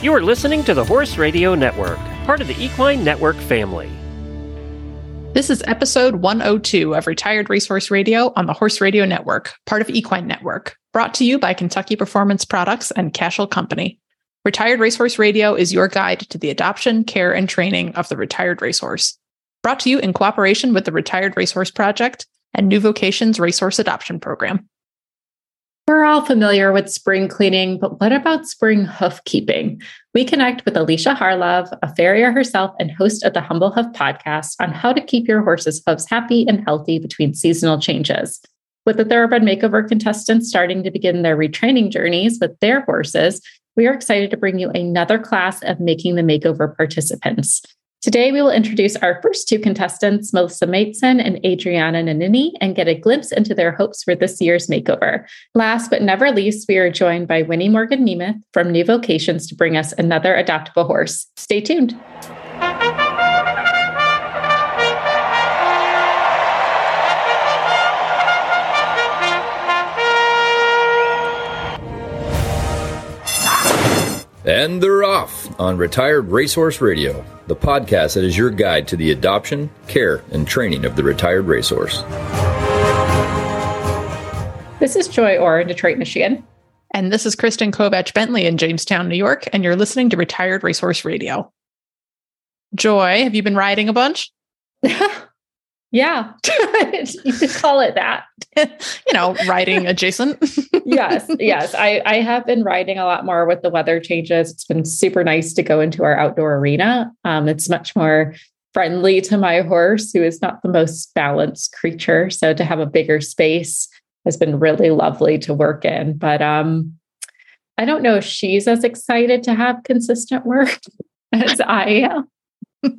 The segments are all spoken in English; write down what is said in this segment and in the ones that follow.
You are listening to the Horse Radio Network, part of the Equine Network family. This is episode 102 of Retired Racehorse Radio on the Horse Radio Network, part of Equine Network, brought to you by Kentucky Performance Products and Cashel Company. Retired Racehorse Radio is your guide to the adoption, care, and training of the retired racehorse. Brought to you in cooperation with the Retired Racehorse Project and New Vocations Racehorse Adoption Program. We're all familiar with spring cleaning, but what about spring hoof keeping? We connect with Alicia Harlov, a farrier herself and host of the Humble Hoof podcast, on how to keep your horse's hooves happy and healthy between seasonal changes. With the Thoroughbred Makeover contestants starting to begin their retraining journeys with their horses, we are excited to bring you another class of Making the Makeover participants. Today, we will introduce our first two contestants, Melissa Meitzen and Adrianna Nannini, and get a glimpse into their hopes for this year's makeover. Last but never least, we are joined by Winnie Morgan Nemeth from New Vocations to bring us another adoptable horse. Stay tuned. And they're off on Retired Racehorse Radio, the podcast that is your guide to the adoption, care, and training of the retired racehorse. This is Joy Orr in Detroit, Michigan. And this is Kristen Kovatch Bentley in Jamestown, New York, and you're listening to Retired Racehorse Radio. Joy, have you been riding a bunch? Yeah, you could call it that. you know, riding adjacent. yes, yes. I, I have been riding a lot more with the weather changes. It's been super nice to go into our outdoor arena. Um, it's much more friendly to my horse, who is not the most balanced creature. So to have a bigger space has been really lovely to work in. But um, I don't know if she's as excited to have consistent work as I am.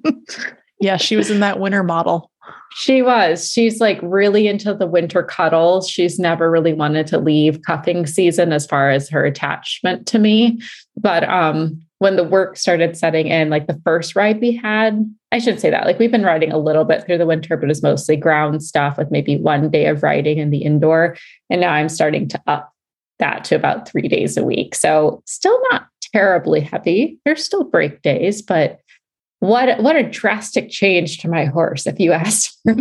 yeah, she was in that winter model. She was. She's like really into the winter cuddles. She's never really wanted to leave cuffing season as far as her attachment to me. But um when the work started setting in, like the first ride we had, I should say that. Like we've been riding a little bit through the winter, but it's mostly ground stuff with maybe one day of riding in the indoor. And now I'm starting to up that to about three days a week. So still not terribly heavy. There's still break days, but what what a drastic change to my horse if you ask her.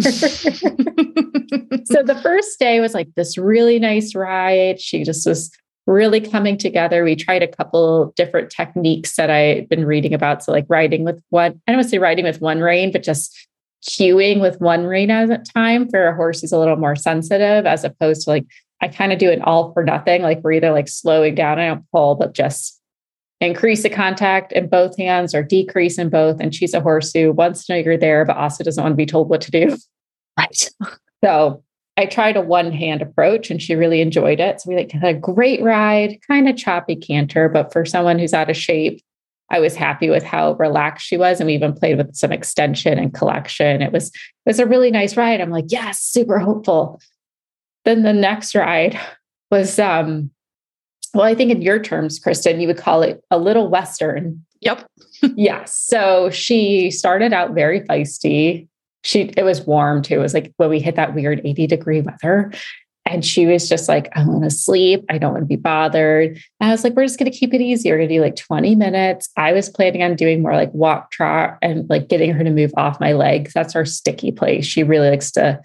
so the first day was like this really nice ride. She just was really coming together. We tried a couple different techniques that i've been reading about. So like riding with one i don't want to say riding with one rein but just cueing with one rein at a time for a horse who's a little more sensitive as opposed to like i kind of do it all for nothing. Like we're either like slowing down i don't pull but just increase the contact in both hands or decrease in both. And she's a horse who wants to know you're there, but also doesn't want to be told what to do. Right. So I tried a one hand approach and she really enjoyed it. So we like had a great ride, kind of choppy canter, but for someone who's out of shape, I was happy with how relaxed she was. And we even played with some extension and collection. It was, it was a really nice ride. I'm like, yes, super hopeful. Then the next ride was um well, I think in your terms, Kristen, you would call it a little Western. Yep. yes. So she started out very feisty. She it was warm too. It was like when we hit that weird 80 degree weather. And she was just like, I want to sleep. I don't want to be bothered. And I was like, we're just going to keep it easy. We're going to do like 20 minutes. I was planning on doing more like walk trot and like getting her to move off my legs. That's our sticky place. She really likes to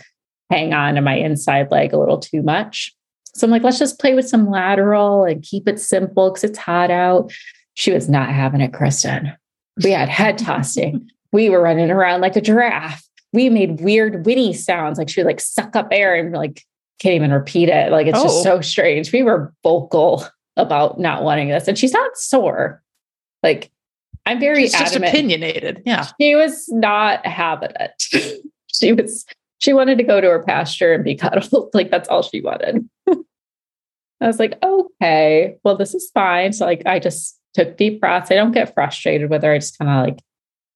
hang on to my inside leg a little too much. So I'm like, let's just play with some lateral and keep it simple because it's hot out. She was not having it, Kristen. We had head tossing. we were running around like a giraffe. We made weird whinny sounds, like she would like suck up air and like can't even repeat it. Like it's oh. just so strange. We were vocal about not wanting this, and she's not sore. Like I'm very she's just opinionated. Yeah, she was not having it. she was she wanted to go to her pasture and be cuddled. like that's all she wanted. I was like, okay, well, this is fine. So like I just took deep breaths. I don't get frustrated with her. I just kind of like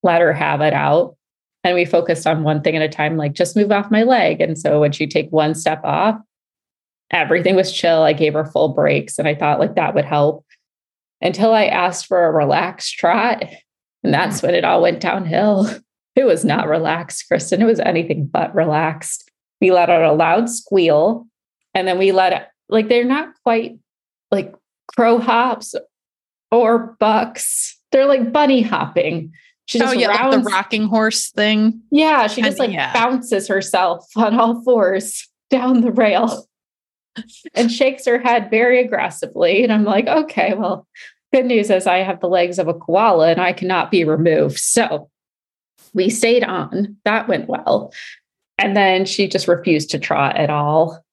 let her have it out. And we focused on one thing at a time, like just move off my leg. And so when she take one step off, everything was chill. I gave her full breaks and I thought like that would help until I asked for a relaxed trot. And that's mm. when it all went downhill. It was not relaxed, Kristen. It was anything but relaxed. We let out a loud squeal and then we let it, like, they're not quite like crow hops or bucks. They're like bunny hopping. She oh, just oh yeah, rounds, like the rocking horse thing. yeah, she just And- like yeah. bounces herself on all fours down the rail and shakes her head very aggressively. And I'm like, okay, well, good news is I have the legs of a koala and I cannot be removed. So we stayed on. That went well. And then she just refused to trot at all.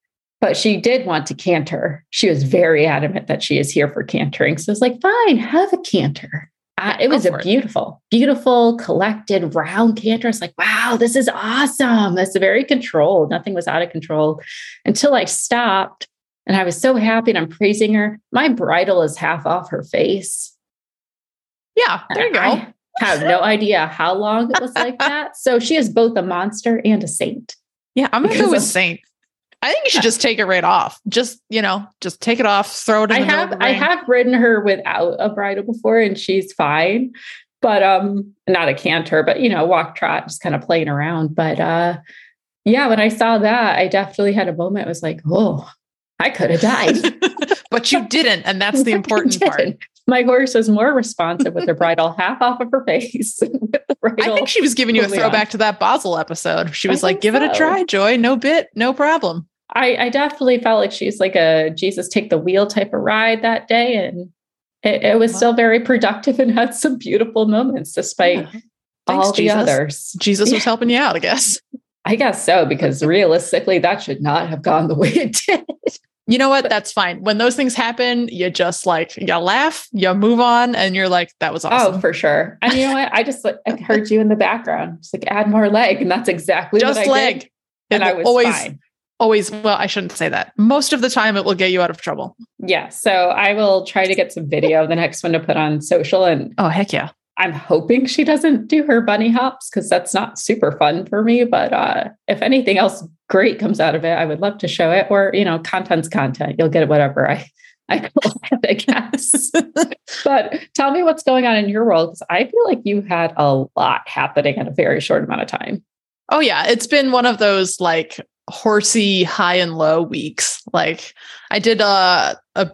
But she did want to canter. She was very adamant that she is here for cantering. So I was like, fine, have a canter. Uh, it Go was a for it. beautiful, beautiful, collected, round canter. It's like, wow, this is awesome. It's very controlled. Nothing was out of control until I stopped. And I was so happy and I'm praising her. My bridle is half off her face. Yeah, there you go. I have no idea how long it was like that. So she is both a monster and a saint. yeah, I'm gonna go with of- Saint. I think you should just take it right off. Just you know, just take it off, throw it in I the have I have ridden her without a bridle before and she's fine. But um not a canter, but you know, walk trot, just kind of playing around. But uh yeah, when I saw that, I definitely had a moment. It was like, oh, I could have died. but you didn't, and that's the important part. My horse was more responsive with her bridle half off of her face. with the I think she was giving you a throwback to that Basel episode. She I was like, think "Give it a try, Joy. No bit, no problem." I, I definitely felt like she's like a Jesus take the wheel type of ride that day. And it, it was Wow. still very productive and had some beautiful moments despite Yeah. all the Jesus. others. Jesus was Yeah. helping you out, I guess. I guess so, because realistically, that should not have gone the way it did. You know what? That's fine. When those things happen, you just like you laugh, you move on, and you're like, "That was oh, awesome." Oh, for sure. And you know what? I just like, I heard you in the background. Just like add more leg. And that's exactly just what I leg. did. And It I was always, fine. always. Well, I shouldn't say that. Most of the time, it will get you out of trouble. Yeah. So I will try to get some video the next one to put on social. And Oh heck yeah! I'm hoping she doesn't do her bunny hops because that's not super fun for me. But uh, if anything else great comes out of it, I would love to show it. Or you know, content's content. You'll get whatever I I collect, I guess. but tell me what's going on in your world because I feel like you had a lot happening in a very short amount of time. Oh yeah, it's been one of those like horsey high and low weeks. Like I did a a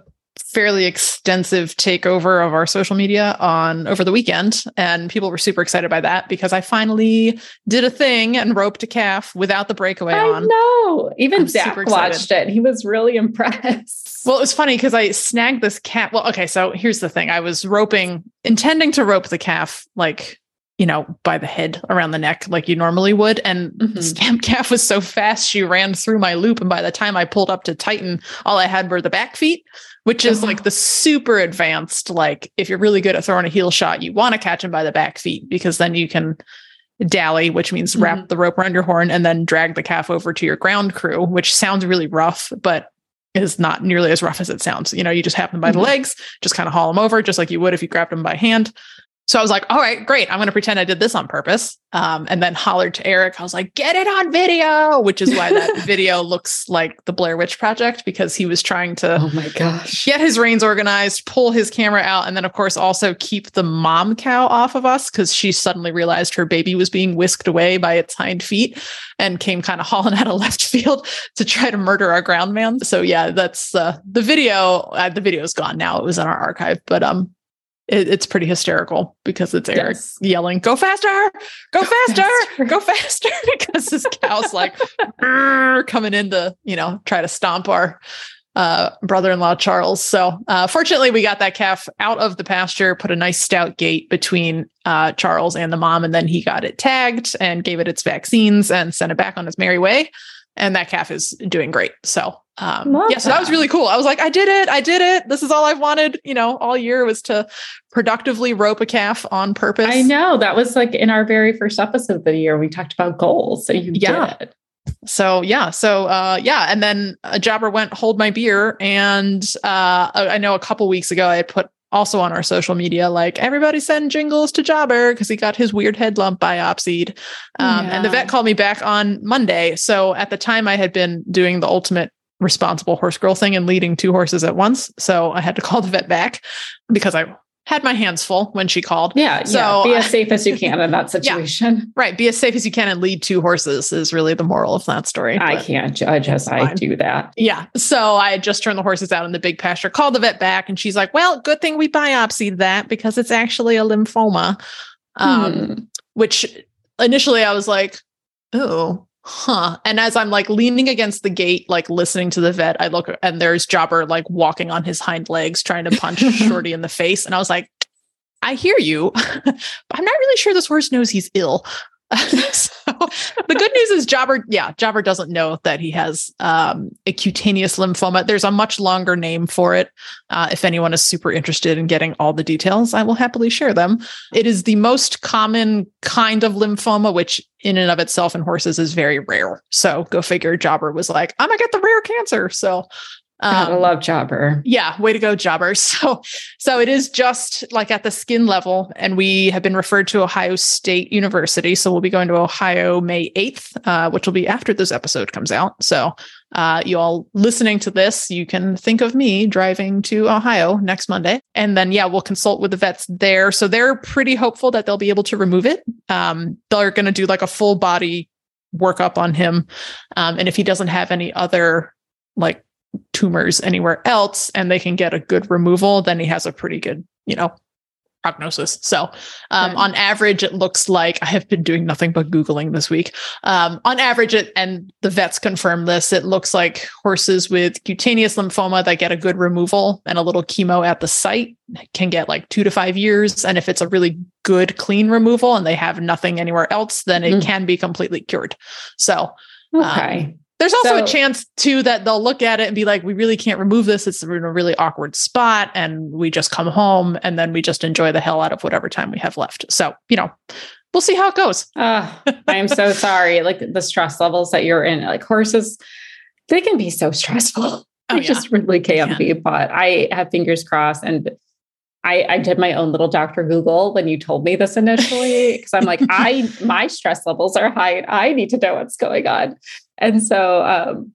fairly extensive takeover of our social media on over the weekend and people were super excited by that because I finally did a thing and roped a calf without the breakaway I on. know. Even I'm Zach watched it. He was really impressed. Well, it was funny because I snagged this calf. Well, okay, so here's the thing. I was roping, intending to rope the calf like, you know, by the head around the neck like you normally would. And the Mhm. scamp calf was so fast, she ran through my loop. And by the time I pulled up to tighten, all I had were the back feet, which is Oh. like the super advanced. Like, if you're really good at throwing a heel shot, you want to catch him by the back feet because then you can dally, which means wrap the rope around your horn and then drag the calf over to your ground crew, which sounds really rough, but is not nearly as rough as it sounds. You know, you just have them by Mhm. the legs, just kind of haul them over, just like you would if you grabbed them by hand. So I was like, all right, great. I'm going to pretend I did this on purpose. Um, and then hollered to Eric. I was like, get it on video, which is why that video looks like the Blair Witch Project because he was trying to oh my gosh. get his reins organized, pull his camera out, and then, of course, also keep the mom cow off of us because she suddenly realized her baby was being whisked away by its hind feet and came kind of hauling out of left field to try to murder our ground man. So, yeah, that's uh, the video. Uh, the video is gone now. It was in our archive, but um, it, it's pretty hysterical because it's Eric Yes. yelling, "Go faster! Go, Go faster! faster." Go faster!" because this cow's like coming in to you know try to stomp our uh, brother-in-law Charles. So uh, fortunately, we got that calf out of the pasture, put a nice stout gate between uh, Charles and the mom, and then he got it tagged and gave it its vaccines and sent it back on its merry way. And that calf is doing great. So um, Love yeah, so that was really cool. I was like, I did it, I did it. This is all I've wanted, you know, all year was to productively rope a calf on purpose. I know that was like in our very first episode of the year. We talked about goals. So you Yeah. did. so yeah so uh yeah and then a jobber went hold my beer and uh i I know a couple weeks ago i put also on our social media like everybody send jingles to jobber because he got his weird head lump biopsied um and the vet called me back on monday so at the time i had been doing the ultimate responsible horse girl thing and leading two horses at once so i had to call the vet back because i had my hands full when she called. Yeah. So, yeah. Be as safe as you can in that situation. Right. Be as safe as you can and lead two horses is really the moral of that story. I But- can't judge as I do that. Yeah. So I had just turned the horses out in the big pasture, called the vet back, and she's like, Well, good thing we biopsied that because it's actually a lymphoma. Um, Hmm. which initially I was like, oh, huh. And as I'm like leaning against the gate, like listening to the vet, I look and there's Jobber like walking on his hind legs trying to punch Shorty in the face. And I was like, I hear you, but I'm not really sure this horse knows he's ill. so the good news is Jobber, yeah, Jobber doesn't know that he has um, a cutaneous lymphoma. There's a much longer name for it. Uh, if anyone is super interested in getting all the details, I will happily share them. It is the most common kind of lymphoma, which in and of itself in horses is very rare. So go figure. Jobber was like, I'm gonna get the rare cancer. So Um, love Jobber. yeah, way to go, Jobber. So, so it is just like at the skin level, and we have been referred to Ohio State University. So we'll be going to Ohio May eighth, uh, which will be after this episode comes out. So, uh, you all listening to this, you can think of me driving to Ohio next Monday, and then yeah, we'll consult with the vets there. So they're pretty hopeful that they'll be able to remove it. Um, they're going to do like a full body workup on him, um, and if he doesn't have any other like tumors anywhere else and they can get a good removal, then he has a pretty good, you know, prognosis. So, um, on average, it looks like I have been doing nothing but Googling this week. Um, on average, it, and the vets confirm this, it looks like horses with cutaneous lymphoma that get a good removal and a little chemo at the site can get like two to five years. And if it's a really good, clean removal and they have nothing anywhere else, then it Mm. can be completely cured. So, Okay. There's also So- a chance too that they'll look at it and be like, we really can't remove this. It's in a really awkward spot. And we just come home and then we just enjoy the hell out of whatever time we have left. So, you know, we'll see how it goes. Ah, I am so sorry. Like the stress levels that you're in, like horses, they can be so stressful. Oh, they yeah. just really can, can. be. But I have fingers crossed. And I, I did my own little Dr. Google when you told me this initially, because I'm like, I my stress levels are high and I need to know what's going on. And so um,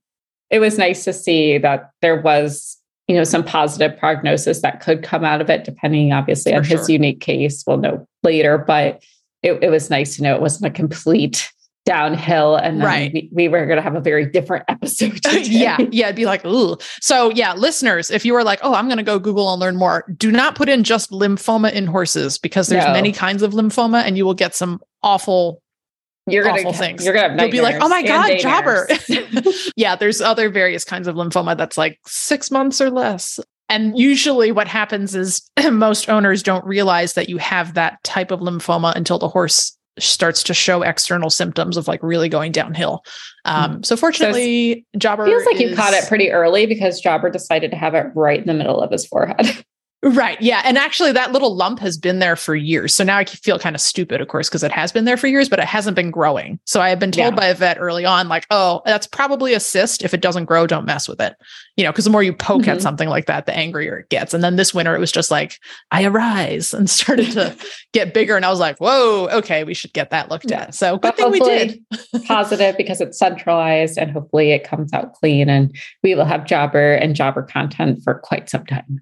it was nice to see that there was, you know, some positive prognosis that could come out of it, depending obviously For on his unique case. We'll know later, but it, it was nice to know it wasn't a complete downhill and Right. we, we were going to have a very different episode. yeah. Yeah. It'd be like, ooh. So, yeah, listeners, if you are like, oh, I'm going to go Google and learn more, do not put in just lymphoma in horses because there's No. many kinds of lymphoma and you will get some awful You're gonna awful things. You're gonna You'll be like, oh my God, jobber. yeah, there's other various kinds of lymphoma that's like six months or less. And usually what happens is most owners don't realize that you have that type of lymphoma until the horse starts to show external symptoms of like really going downhill. Um, so fortunately, Jobber Feels like you caught it pretty early because Jobber decided to have it right in the middle of his forehead. Right. Yeah. And actually, that little lump has been there for years. So now I feel kind of stupid, of course, because it has been there for years, but it hasn't been growing. So I have been told Yeah. by a vet early on, like, oh, that's probably a cyst. If it doesn't grow, don't mess with it. You know, because the more you poke at Mhm. something like that, the angrier it gets. And then this winter, it was just like, I arise and started to get bigger. And I was like, whoa, okay, we should get that looked at. So good But thing we did. Positive because it's centralized and hopefully it comes out clean and we will have Jobber and Jobber content for quite some time.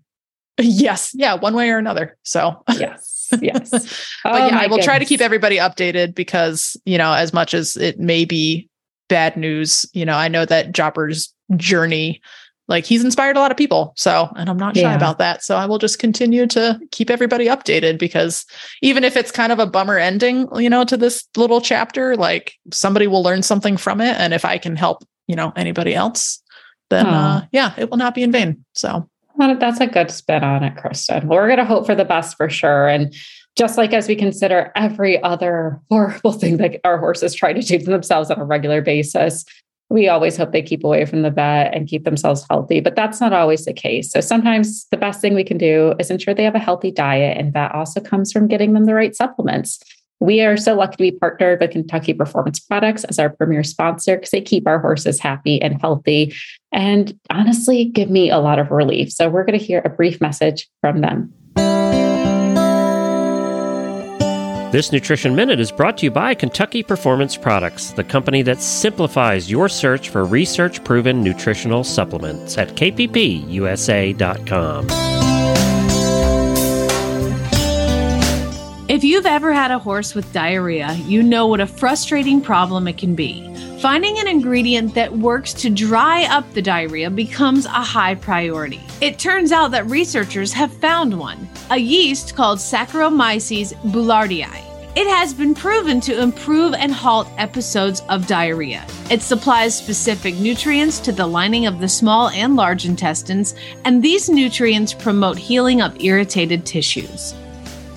Yes. Yeah. One way or another. So Yes. Yes. but Oh yeah, I will try to keep everybody updated because, you know, as much as it may be bad news, you know, I know that Jobber's journey, like he's inspired a lot of people. So, and I'm not shy Yeah. about that. So I will just continue to keep everybody updated because even if it's kind of a bummer ending, you know, to this little chapter, like somebody will learn something from it. And if I can help, you know, anybody else, then Oh. uh, yeah, it will not be in vain. So That's a good spin on it, Kristen. We're going to hope for the best for sure. And just like as we consider every other horrible thing that our horses try to do to themselves on a regular basis, we always hope they keep away from the vet and keep themselves healthy. But that's not always the case. So sometimes the best thing we can do is ensure they have a healthy diet. And that also comes from getting them the right supplements. We are so lucky to be partnered with Kentucky Performance Products as our premier sponsor because they keep our horses happy and healthy and honestly give me a lot of relief. So we're going to hear a brief message from them. This Nutrition Minute is brought to you by Kentucky Performance Products, the company that simplifies your search for research proven nutritional supplements at kppusa.com. If you've ever had a horse with diarrhea, you know what a frustrating problem it can be. Finding an ingredient that works to dry up the diarrhea becomes a high priority. It turns out that researchers have found one a yeast called Saccharomyces boulardii. It has been proven to improve and halt episodes of diarrhea. It supplies specific nutrients to the lining of the small and large intestines, and these nutrients promote healing of irritated tissues.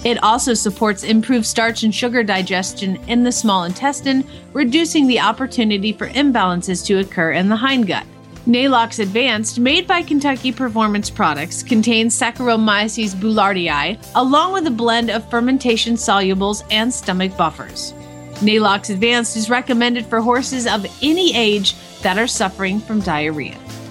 It also supports improved starch and sugar digestion in the small intestine, reducing the opportunity for imbalances to occur in the hindgut. Neigh-Lox Advanced, made by Kentucky Performance Products, contains Saccharomyces boulardii, along with a blend of fermentation solubles and stomach buffers. Neigh-Lox Advanced is recommended for horses of any age that are suffering from diarrhea.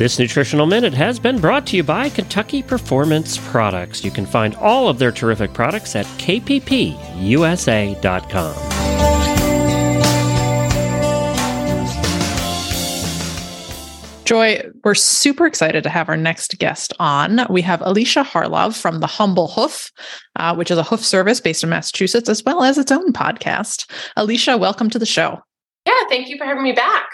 This Nutritional Minute has been brought to you by Kentucky Performance Products. You can find all of their terrific products at kppusa.com. Joy, we're super excited to have our next guest on. We have Alicia Harlov from the Humble Hoof, uh, which is a hoof service based in Massachusetts, as well as its own podcast. Alicia, welcome to the show. Yeah, thank you for having me back.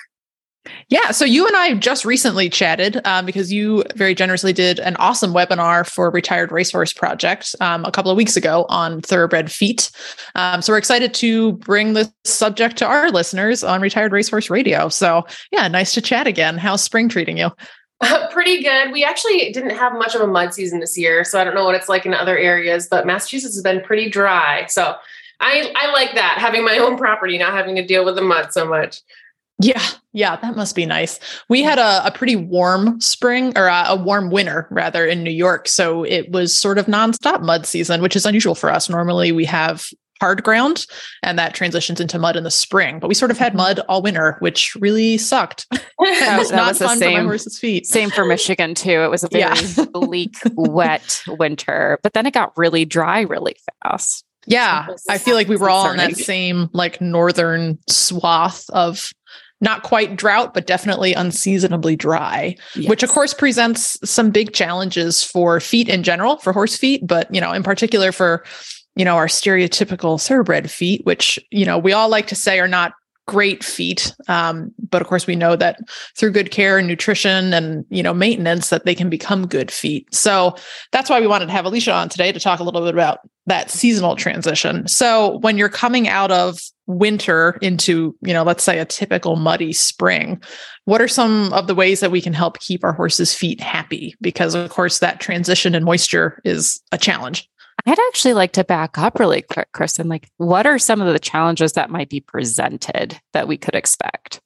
Yeah. So you and I just recently chatted um, because you very generously did an awesome webinar for Retired Racehorse Project um, a couple of weeks ago on thoroughbred feet. Um, so we're excited to bring this subject to our listeners on Retired Racehorse Radio. So yeah, nice to chat again. How's spring treating you? Uh, pretty good. We actually didn't have much of a mud season this year, so I don't know what it's like in other areas, but Massachusetts has been pretty dry. So I, I like that having my own property, not having to deal with the mud so much. Yeah, yeah, that must be nice. We had a, a pretty warm spring or a, a, warm winter rather in New York. So it was sort of nonstop mud season, which is unusual for us. Normally we have hard ground and that transitions into mud in the spring, but we sort of had mud all winter, which really sucked. that was, that was the same, for horse's feet. Same for Michigan too. It was a very yeah. bleak, wet winter, but then it got really dry really fast. Yeah, I feel like we were all in that same like northern swath of not quite drought, but definitely unseasonably dry, yes. which of course presents some big challenges for feet in general, for horse feet, but you know, in particular for you know our stereotypical thoroughbred feet, which you know we all like to say are not great feet. Um, but of course we know that through good care and nutrition and you know maintenance that they can become good feet. So that's why we wanted to have alicia on today to talk a little bit about that seasonal transition. So when you're coming out of winter into you know let's say a typical muddy spring what are some of the ways that we can help keep our horses feet happy because of course that transition in moisture is a challenge I'd actually like to back up really quick, Kristen. Like, what are some of the challenges that might be presented that we could expect?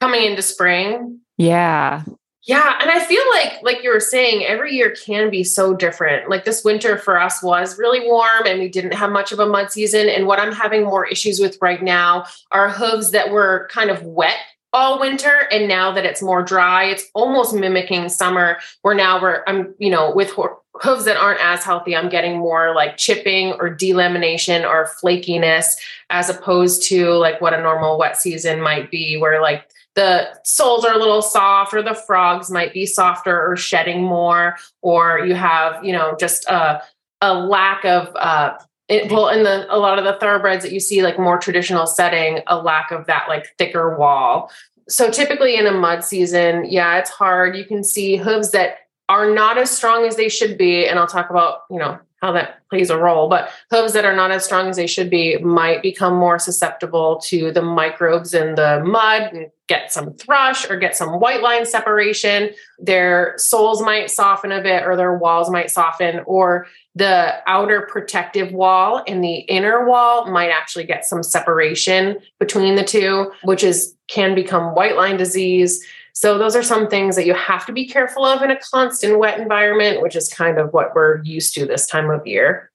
Coming into spring. Yeah. Yeah. And I feel like, like you were saying, every year can be so different. Like this winter for us was really warm and we didn't have much of a mud season. And what I'm having more issues with right now are hooves that were kind of wet all winter and now that it's more dry it's almost mimicking summer where now we're i'm you know with hooves that aren't as healthy i'm getting more like chipping or delamination or flakiness as opposed to like what a normal wet season might be where like the soles are a little soft or the frogs might be softer or shedding more or you have you know just a, a lack of uh, it, well in the a lot of the thoroughbreds that you see like more traditional setting a lack of that like thicker wall. So typically in a mud season yeah it's hard. You can see hooves that are not as strong as they should be and i'll talk about you know how that plays a role. But hooves that are not as strong as they should be might become more susceptible to the microbes in the mud and get some thrush or get some white line separation. Their soles might soften a bit or their walls might soften, or the outer protective wall and the inner wall might actually get some separation between the two, which is can become white line disease. So those are some things that you have to be careful of in a constant wet environment, which is kind of what we're used to this time of year.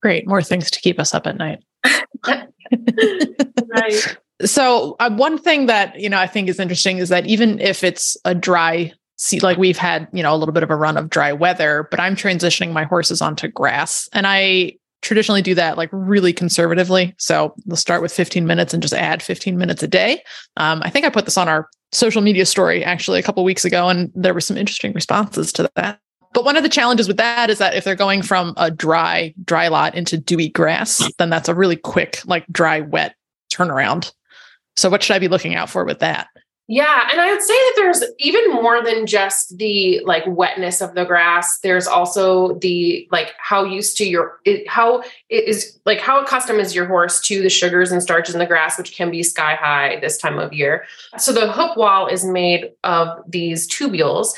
Great. More things to keep us up at night. right. So uh, one thing that you know I think is interesting is that even if it's a dry see like we've had you know a little bit of a run of dry weather but i'm transitioning my horses onto grass and i traditionally do that like really conservatively so we'll start with 15 minutes and just add 15 minutes a day um, i think i put this on our social media story actually a couple weeks ago and there were some interesting responses to that. But one of the challenges with that is that if they're going from a dry dry lot into dewy grass then that's a really quick like dry wet turnaround. So what should i be looking out for with that yeah, and I would say that there's even more than just the like wetness of the grass. There's also the like how used to your it, how it is like how accustomed is your horse to the sugars and starches in the grass, which can be sky high this time of year. So the hoof wall is made of these tubules,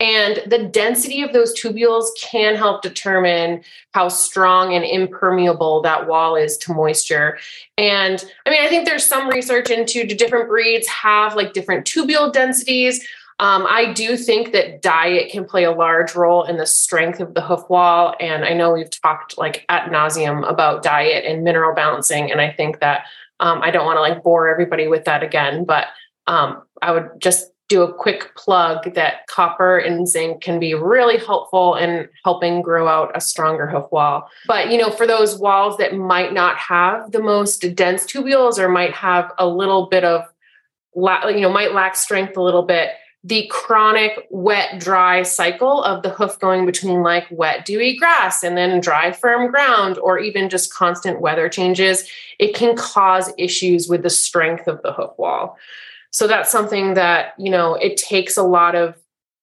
and the density of those tubules can help determine how strong and impermeable that wall is to moisture. And I mean, I think there's some research into do different breeds have like different tubule densities. Um, I do think that diet can play a large role in the strength of the hoof wall. And I know we've talked like at nauseum about diet and mineral balancing. And I think that um, I don't want to like bore everybody with that again, but um, I would just do a quick plug that copper and zinc can be really helpful in helping grow out a stronger hoof wall. But, you know, for those walls that might not have the most dense tubules or might have a little bit of, you know, might lack strength a little bit, the chronic wet dry cycle of the hoof going between like wet dewy grass and then dry firm ground or even just constant weather changes it can cause issues with the strength of the hoof wall so that's something that, you know, it takes a lot of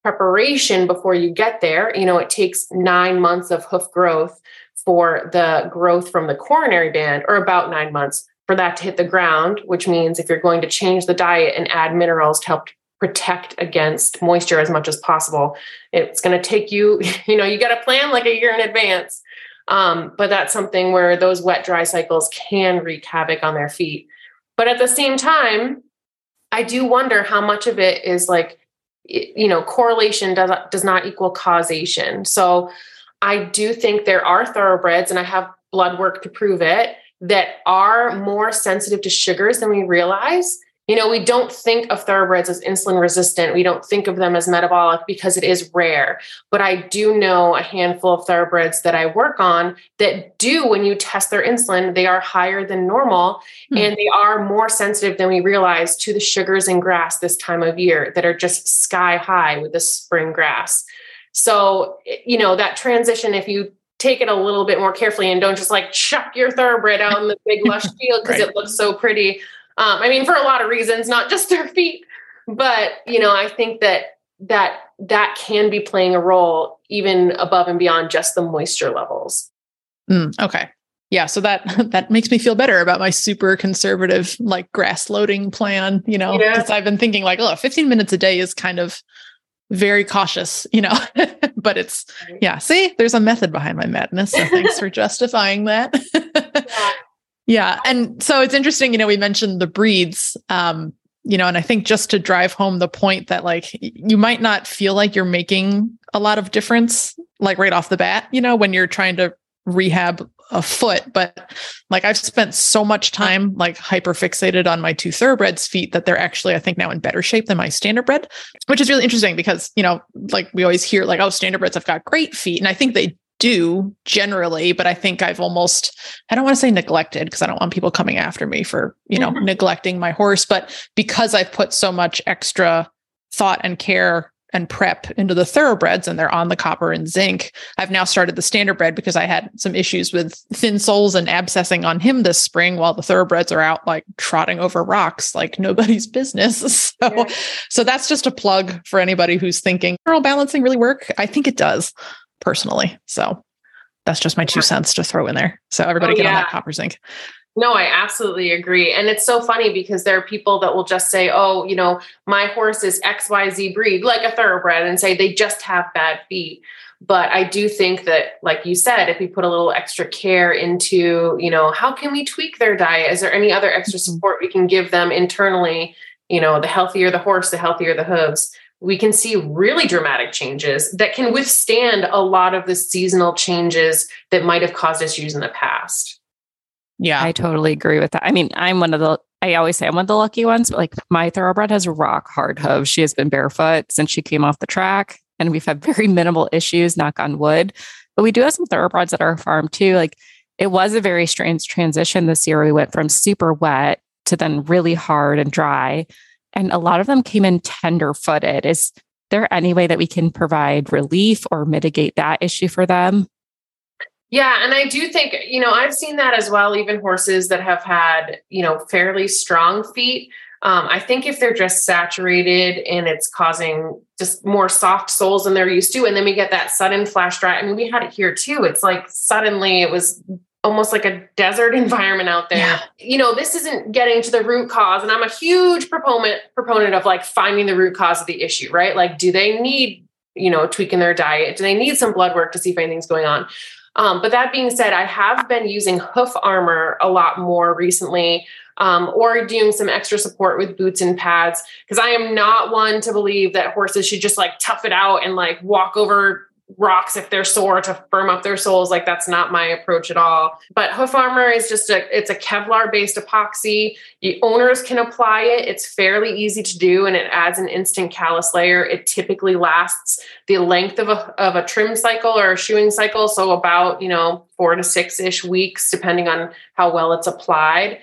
preparation before you get there. You know, it takes nine months of hoof growth for the growth from the coronary band, or about nine months for that to hit the ground, which means if you're going to change the diet and add minerals to help protect against moisture as much as possible, it's going to take you, you know, you got to plan like a year in advance. Um, but that's something where those wet dry cycles can wreak havoc on their feet. But at the same time, I do wonder how much of it is like, you know, correlation does, does not equal causation. So I do think there are thoroughbreds, and I have blood work to prove it, that are more sensitive to sugars than we realize. You know, we don't think of thoroughbreds as insulin resistant. We don't think of them as metabolic because it is rare. But I do know a handful of thoroughbreds that I work on that do, when you test their insulin, they are higher than normal mm-hmm. and they are more sensitive than we realize to the sugars in grass this time of year that are just sky high with the spring grass. So, you know, that transition, if you take it a little bit more carefully and don't just like chuck your thoroughbred out in the big lush field because right. it looks so pretty. Um, I mean, for a lot of reasons, not just their feet, but you know, I think that that that can be playing a role even above and beyond just the moisture levels. Mm, okay. Yeah, so that that makes me feel better about my super conservative like grass loading plan, you know, because yeah. I've been thinking like, oh, 15 minutes a day is kind of very cautious, you know, but it's yeah, see, there's a method behind my madness. So thanks for justifying that. yeah. Yeah. And so it's interesting, you know, we mentioned the breeds, um, you know, and I think just to drive home the point that like you might not feel like you're making a lot of difference, like right off the bat, you know, when you're trying to rehab a foot, but like I've spent so much time like hyper fixated on my two thoroughbreds feet that they're actually, I think now in better shape than my standard bred, which is really interesting because, you know, like we always hear like, oh, standard breds have got great feet. And I think they do generally, but I think I've almost, I don't want to say neglected because I don't want people coming after me for, you know, mm-hmm. neglecting my horse, but because I've put so much extra thought and care and prep into the thoroughbreds and they're on the copper and zinc. I've now started the standard bred because I had some issues with thin soles and abscessing on him this spring while the thoroughbreds are out like trotting over rocks like nobody's business. So yeah. so that's just a plug for anybody who's thinking, mineral balancing really work? I think it does personally. So that's just my two cents to throw in there. So everybody oh, get yeah. on that copper zinc. No, I absolutely agree. And it's so funny because there are people that will just say, oh, you know, my horse is XYZ breed, like a thoroughbred, and say they just have bad feet. But I do think that, like you said, if we put a little extra care into, you know, how can we tweak their diet? Is there any other extra mm-hmm. support we can give them internally? You know, the healthier the horse, the healthier the hooves we can see really dramatic changes that can withstand a lot of the seasonal changes that might have caused issues in the past. Yeah. I totally agree with that. I mean, I'm one of the I always say I'm one of the lucky ones, but like my thoroughbred has rock hard hooves. She has been barefoot since she came off the track, and we've had very minimal issues, knock on wood. But we do have some thoroughbreds at our farm too. Like it was a very strange transition this year. We went from super wet to then really hard and dry. And a lot of them came in tender footed. Is there any way that we can provide relief or mitigate that issue for them? Yeah, and I do think, you know, I've seen that as well, even horses that have had, you know, fairly strong feet. Um, I think if they're just saturated and it's causing just more soft soles than they're used to, and then we get that sudden flash dry. I mean, we had it here too. It's like suddenly it was almost like a desert environment out there. Yeah. You know, this isn't getting to the root cause. And I'm a huge proponent proponent of like finding the root cause of the issue, right? Like, do they need, you know, tweaking their diet? Do they need some blood work to see if anything's going on? Um, but that being said, I have been using hoof armor a lot more recently. Um, or doing some extra support with boots and pads because I am not one to believe that horses should just like tough it out and like walk over rocks if they're sore to firm up their soles. Like that's not my approach at all. But hoof armor is just a it's a kevlar based epoxy. The owners can apply it. It's fairly easy to do and it adds an instant callus layer. It typically lasts the length of a, of a trim cycle or a shoeing cycle so about you know four to six ish weeks depending on how well it's applied.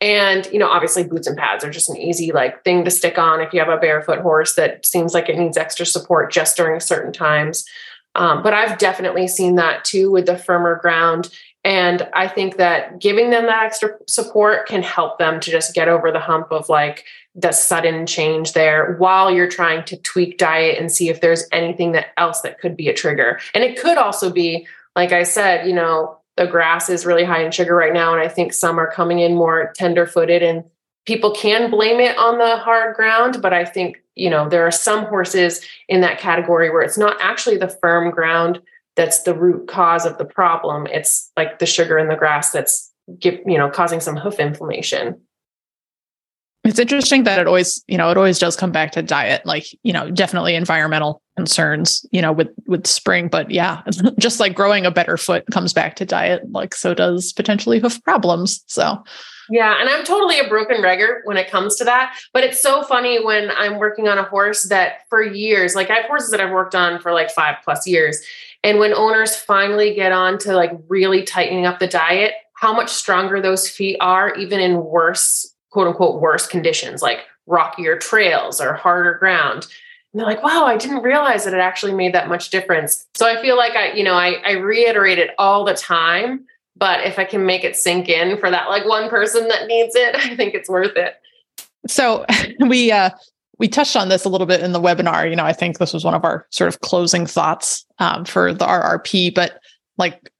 And you know obviously boots and pads are just an easy like thing to stick on if you have a barefoot horse that seems like it needs extra support just during certain times um, but I've definitely seen that too with the firmer ground. And I think that giving them that extra support can help them to just get over the hump of like the sudden change there while you're trying to tweak diet and see if there's anything that else that could be a trigger. And it could also be, like I said, you know, the grass is really high in sugar right now. And I think some are coming in more tender footed and people can blame it on the hard ground. But I think you know there are some horses in that category where it's not actually the firm ground that's the root cause of the problem. It's like the sugar in the grass that's you know causing some hoof inflammation. It's interesting that it always you know it always does come back to diet like you know definitely environmental concerns you know with with spring but yeah just like growing a better foot comes back to diet like so does potentially hoof problems so yeah, and I'm totally a broken regger when it comes to that. But it's so funny when I'm working on a horse that for years, like I have horses that I've worked on for like five plus years. And when owners finally get on to like really tightening up the diet, how much stronger those feet are, even in worse, quote unquote, worse conditions, like rockier trails or harder ground. And they're like, wow, I didn't realize that it actually made that much difference. So I feel like I, you know, I, I reiterate it all the time but if I can make it sink in for that like one person that needs it, I think it's worth it. So we uh we touched on this a little bit in the webinar. You know, I think this was one of our sort of closing thoughts um, for the RRP, but like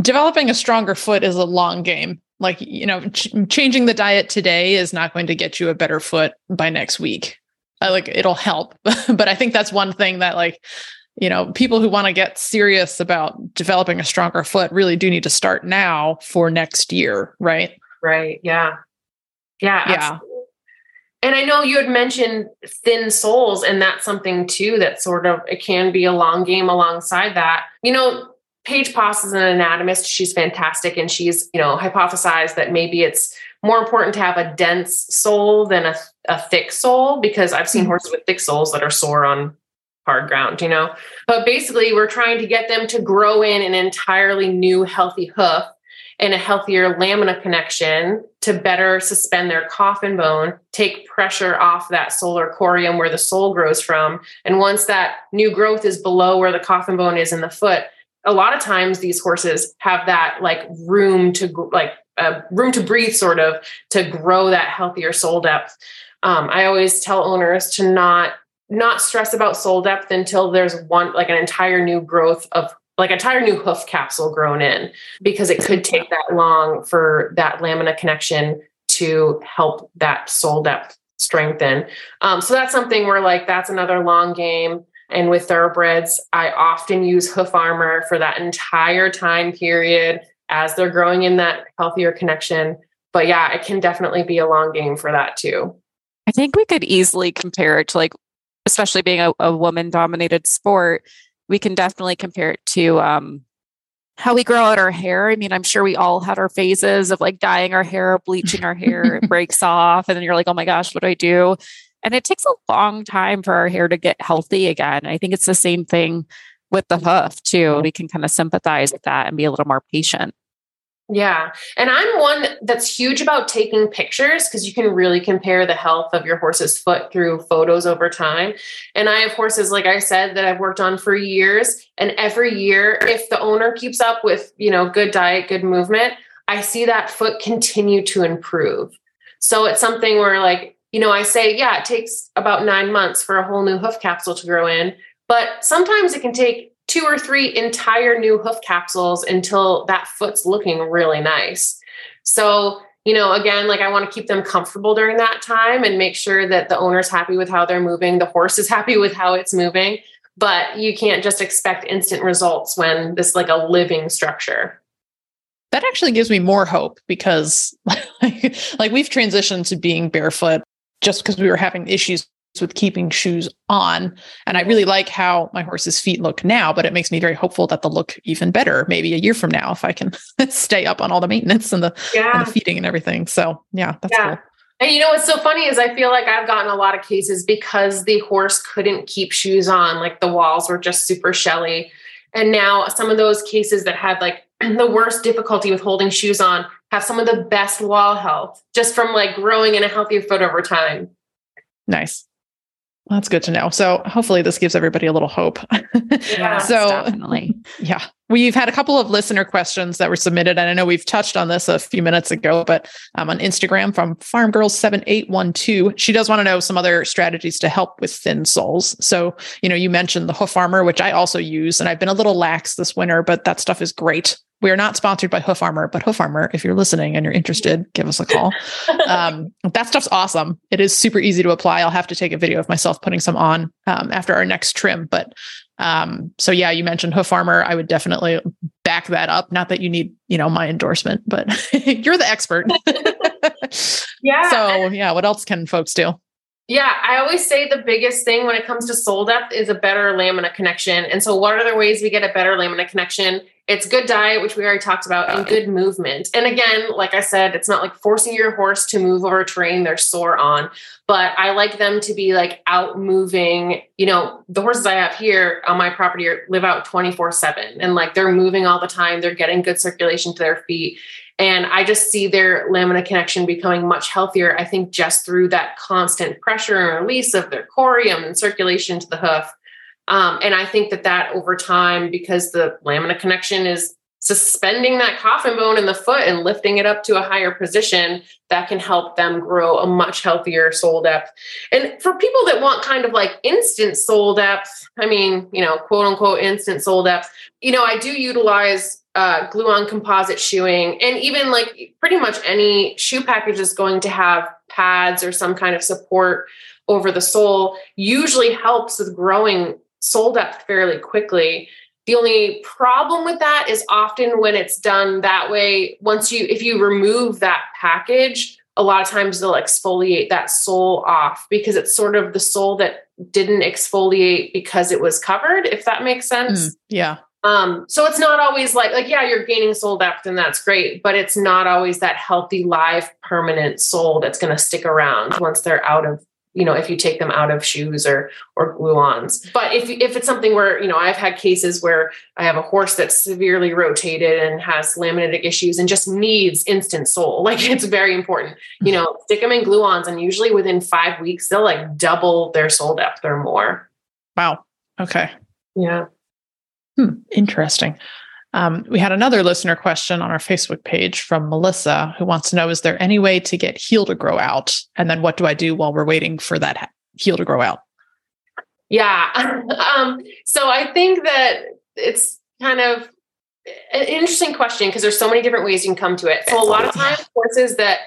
developing a stronger foot is a long game. Like, you know, ch- changing the diet today is not going to get you a better foot by next week. Uh, like, it'll help. but I think that's one thing that, like, you know, people who want to get serious about developing a stronger foot really do need to start now for next year, right? Right. Yeah. Yeah. Yeah. Absolutely. And I know you had mentioned thin soles, and that's something too that sort of it can be a long game alongside that. You know, Paige Poss is an anatomist. She's fantastic, and she's you know hypothesized that maybe it's more important to have a dense sole than a, a thick sole because I've seen mm-hmm. horses with thick soles that are sore on hard ground, you know? But basically, we're trying to get them to grow in an entirely new healthy hoof and a healthier lamina connection to better suspend their coffin bone, take pressure off that solar corium where the sole grows from. And once that new growth is below where the coffin bone is in the foot, a lot of times these horses have that like room to like uh, room to breathe sort of to grow that healthier sole depth. Um, I always tell owners to not not stress about sole depth until there's one like an entire new growth of like entire new hoof capsule grown in because it could take that long for that lamina connection to help that sole depth strengthen. Um, so that's something where like that's another long game. And with thoroughbreds, I often use hoof armor for that entire time period as they're growing in that healthier connection. But yeah, it can definitely be a long game for that too. I think we could easily compare it to like especially being a, a woman dominated sport, we can definitely compare it to um, how we grow out our hair. I mean, I'm sure we all had our phases of like dyeing our hair, bleaching our hair, it breaks off. And then you're like, oh my gosh, what do I do? And it takes a long time for our hair to get healthy again. I think it's the same thing with the hoof too. We can kind of sympathize with that and be a little more patient. Yeah. And I'm one that's huge about taking pictures because you can really compare the health of your horse's foot through photos over time. And I have horses, like I said, that I've worked on for years. And every year, if the owner keeps up with, you know, good diet, good movement, I see that foot continue to improve. So it's something where, like, you know, I say, yeah, it takes about nine months for a whole new hoof capsule to grow in. But sometimes it can take two or three entire new hoof capsules until that foot's looking really nice. So, you know, again, like I want to keep them comfortable during that time and make sure that the owner's happy with how they're moving, the horse is happy with how it's moving. But you can't just expect instant results when this like a living structure. That actually gives me more hope because like, like we've transitioned to being barefoot just because we were having issues with keeping shoes on. And I really like how my horse's feet look now, but it makes me very hopeful that they'll look even better maybe a year from now if I can stay up on all the maintenance and the, yeah. and the feeding and everything. So yeah, that's yeah. cool. And you know what's so funny is I feel like I've gotten a lot of cases because the horse couldn't keep shoes on, like the walls were just super shelly. And now some of those cases that had like the worst difficulty with holding shoes on have some of the best wall health just from like growing in a healthier foot over time. Nice. Well, that's good to know. So hopefully this gives everybody a little hope. Yeah, so definitely. Yeah. We've had a couple of listener questions that were submitted, and I know we've touched on this a few minutes ago, but um, on Instagram from Farm Girls 7812, she does want to know some other strategies to help with thin soles. So, you know, you mentioned the hoof armor, which I also use, and I've been a little lax this winter, but that stuff is great. We are not sponsored by Hoof Armor, but Hoof Armor, if you're listening and you're interested, give us a call. um, that stuff's awesome. It is super easy to apply. I'll have to take a video of myself putting some on um, after our next trim. But um, so yeah, you mentioned Hoof Armor. I would definitely back that up. Not that you need, you know, my endorsement, but you're the expert. yeah. So yeah, what else can folks do? Yeah, I always say the biggest thing when it comes to sole depth is a better lamina connection. And so, what are the ways we get a better lamina connection? It's good diet, which we already talked about, and good movement. And again, like I said, it's not like forcing your horse to move over terrain they're sore on, but I like them to be like out moving. You know, the horses I have here on my property are, live out 24 7 and like they're moving all the time. They're getting good circulation to their feet. And I just see their lamina connection becoming much healthier, I think, just through that constant pressure and release of their corium and circulation to the hoof. Um, and I think that that over time, because the lamina connection is suspending that coffin bone in the foot and lifting it up to a higher position, that can help them grow a much healthier sole depth. And for people that want kind of like instant sole depth, I mean, you know, quote unquote instant sole depth, you know, I do utilize uh, glue on composite shoeing, and even like pretty much any shoe package is going to have pads or some kind of support over the sole, usually helps with growing sole depth fairly quickly. The only problem with that is often when it's done that way, once you, if you remove that package, a lot of times they'll exfoliate that sole off because it's sort of the sole that didn't exfoliate because it was covered, if that makes sense. Mm, yeah. Um, so it's not always like like yeah, you're gaining sole depth and that's great, but it's not always that healthy live permanent sole that's going to stick around once they're out of you know if you take them out of shoes or or glue-ons. But if if it's something where you know I've had cases where I have a horse that's severely rotated and has laminitic issues and just needs instant sole, like it's very important. You know, stick them in glue-ons and usually within five weeks they'll like double their sole depth or more. Wow. Okay. Yeah. Hmm, interesting. Um, we had another listener question on our Facebook page from Melissa who wants to know Is there any way to get heel to grow out? And then what do I do while we're waiting for that heel to grow out? Yeah. um, so I think that it's kind of an interesting question because there's so many different ways you can come to it. So a lot of times horses that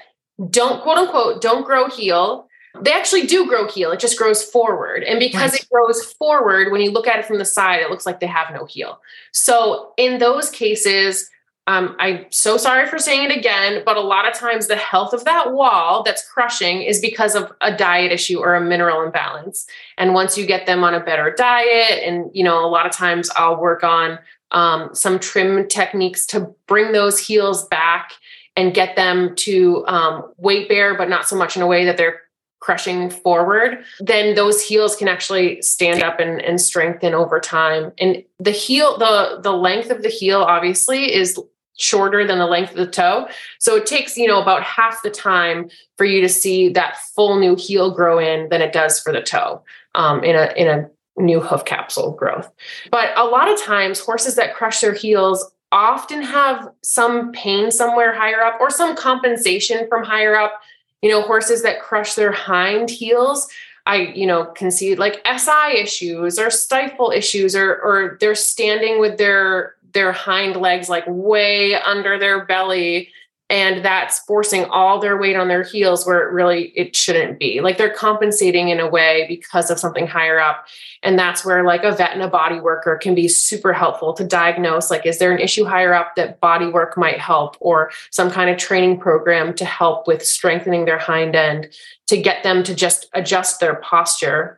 don't quote unquote don't grow heel they actually do grow heel. It just grows forward. And because right. it grows forward, when you look at it from the side, it looks like they have no heel. So in those cases, um, I'm so sorry for saying it again, but a lot of times the health of that wall that's crushing is because of a diet issue or a mineral imbalance. And once you get them on a better diet, and you know, a lot of times I'll work on um, some trim techniques to bring those heels back and get them to um, weight bear, but not so much in a way that they're crushing forward, then those heels can actually stand up and, and strengthen over time. And the heel, the the length of the heel obviously is shorter than the length of the toe. So it takes, you know, about half the time for you to see that full new heel grow in than it does for the toe um, in a in a new hoof capsule growth. But a lot of times horses that crush their heels often have some pain somewhere higher up or some compensation from higher up. You know, horses that crush their hind heels, I, you know, can see like SI issues or stifle issues or or they're standing with their their hind legs like way under their belly and that's forcing all their weight on their heels where it really it shouldn't be. Like they're compensating in a way because of something higher up. And that's where like a vet and a body worker can be super helpful to diagnose like is there an issue higher up that body work might help or some kind of training program to help with strengthening their hind end to get them to just adjust their posture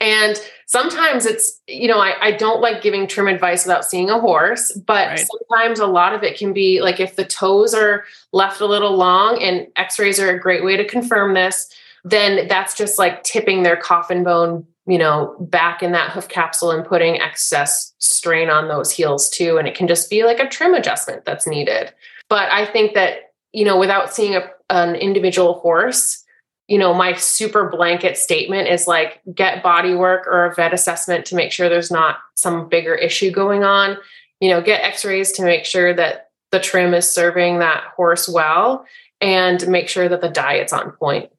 and sometimes it's, you know, I, I don't like giving trim advice without seeing a horse, but right. sometimes a lot of it can be like if the toes are left a little long and x rays are a great way to confirm this, then that's just like tipping their coffin bone, you know, back in that hoof capsule and putting excess strain on those heels too. And it can just be like a trim adjustment that's needed. But I think that, you know, without seeing a, an individual horse, you know, my super blanket statement is like get body work or a vet assessment to make sure there's not some bigger issue going on. You know, get x rays to make sure that the trim is serving that horse well and make sure that the diet's on point.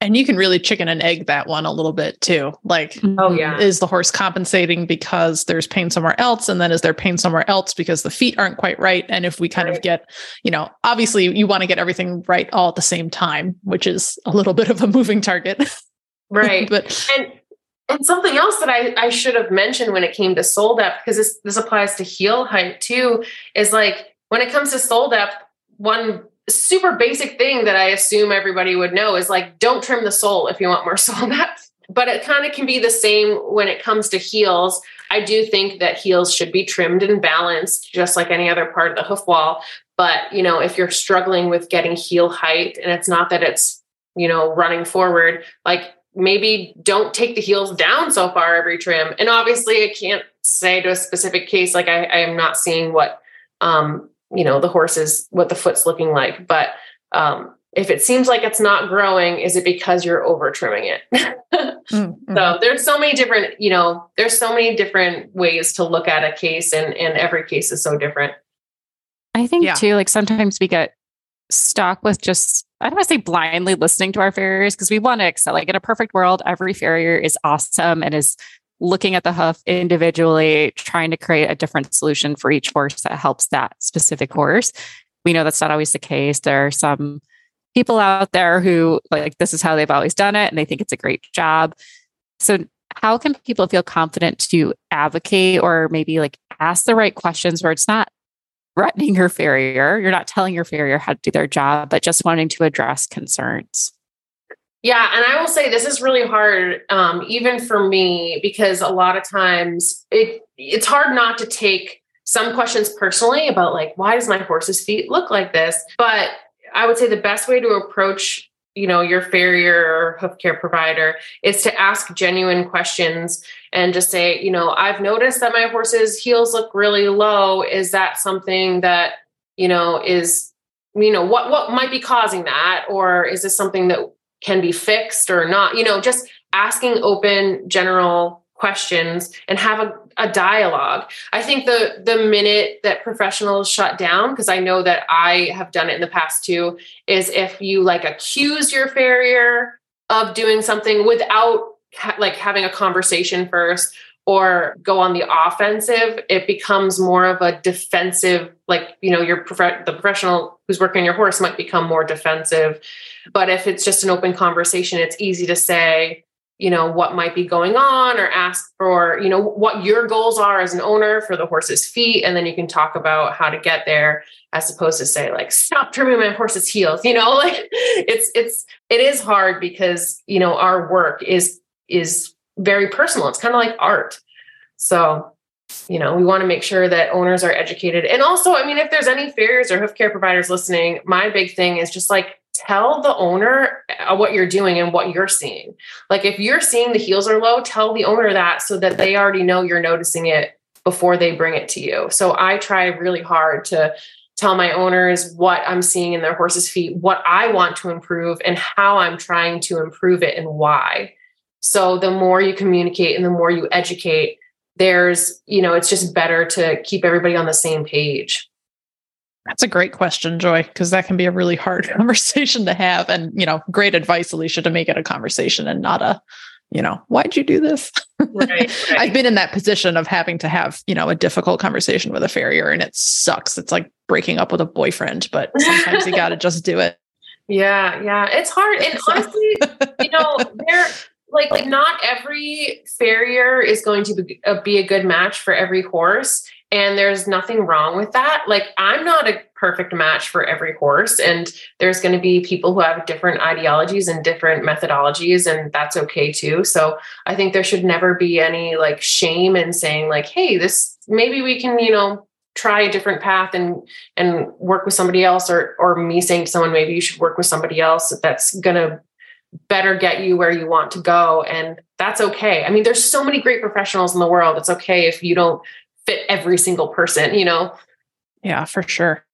And you can really chicken and egg that one a little bit too. Like, oh yeah, is the horse compensating because there's pain somewhere else, and then is there pain somewhere else because the feet aren't quite right? And if we kind right. of get, you know, obviously you want to get everything right all at the same time, which is a little bit of a moving target, right? but and and something else that I I should have mentioned when it came to sole depth because this this applies to heel height too is like when it comes to sole depth, one super basic thing that I assume everybody would know is like, don't trim the sole if you want more sole depth. But it kind of can be the same when it comes to heels. I do think that heels should be trimmed and balanced, just like any other part of the hoof wall. But, you know, if you're struggling with getting heel height and it's not that it's, you know, running forward, like maybe don't take the heels down so far every trim. And obviously, I can't say to a specific case, like I, I am not seeing what um, you know the horse is what the foot's looking like but um, if it seems like it's not growing is it because you're over trimming it mm-hmm. so there's so many different you know there's so many different ways to look at a case and and every case is so different i think yeah. too like sometimes we get stuck with just i don't want to say blindly listening to our farriers because we want to excel like in a perfect world every farrier is awesome and is looking at the hoof individually, trying to create a different solution for each horse that helps that specific horse. We know that's not always the case. There are some people out there who like this is how they've always done it and they think it's a great job. So how can people feel confident to advocate or maybe like ask the right questions where it's not threatening your farrier, you're not telling your farrier how to do their job, but just wanting to address concerns? Yeah, and I will say this is really hard, um, even for me, because a lot of times it it's hard not to take some questions personally about like why does my horse's feet look like this. But I would say the best way to approach you know your farrier or hoof care provider is to ask genuine questions and just say you know i've noticed that my horse's heels look really low is that something that you know is you know what what might be causing that or is this something that can be fixed or not you know just asking open general questions and have a, a dialogue. I think the the minute that professionals shut down because i know that i have done it in the past too is if you like accuse your farrier of doing something without ha- like having a conversation first or go on the offensive, it becomes more of a defensive, like, you know, your prof- the professional who's working on your horse might become more defensive. But if it's just an open conversation, it's easy to say, you know, what might be going on or ask for, you know, what your goals are as an owner for the horse's feet. And then you can talk about how to get there as opposed to say like, stop trimming my horse's heels, you know, like it's, it's, it is hard because, you know, our work is, is very personal. It's kind of like art. So you know, we want to make sure that owners are educated. And also, I mean, if there's any farriers or hoof care providers listening, my big thing is just like tell the owner uh, what you're doing and what you're seeing. Like if you're seeing the heels are low, tell the owner that so that they already know you're noticing it before they bring it to you. So I try really hard to tell my owners what I'm seeing in their horse's feet, what I want to improve, and how I'm trying to improve it and why. So the more you communicate and the more you educate, there's, you know, it's just better to keep everybody on the same page. That's a great question, Joy, because that can be a really hard conversation to have. And, you know, great advice, Alicia, to make it a conversation and not a, you know, why'd you do this? Right, right. I've been in that position of having to have, you know, a difficult conversation with a farrier and it sucks. It's like breaking up with a boyfriend, but sometimes you got to just do it. Yeah, yeah. It's hard. And honestly, you know, there like, like not every farrier is going to be, uh, be a good match for every horse and there's nothing wrong with that. Like i'm not a perfect match for every horse and there's going to be people who have different ideologies and different methodologies and that's okay too. So i think there should never be any like shame in saying like hey this maybe we can you know try a different path and and work with somebody else or or me saying to someone maybe you should work with somebody else that's going to better get you where you want to go and that's okay i mean there's so many great professionals in the world it's okay if you don't fit every single person, you know? Yeah, for sure.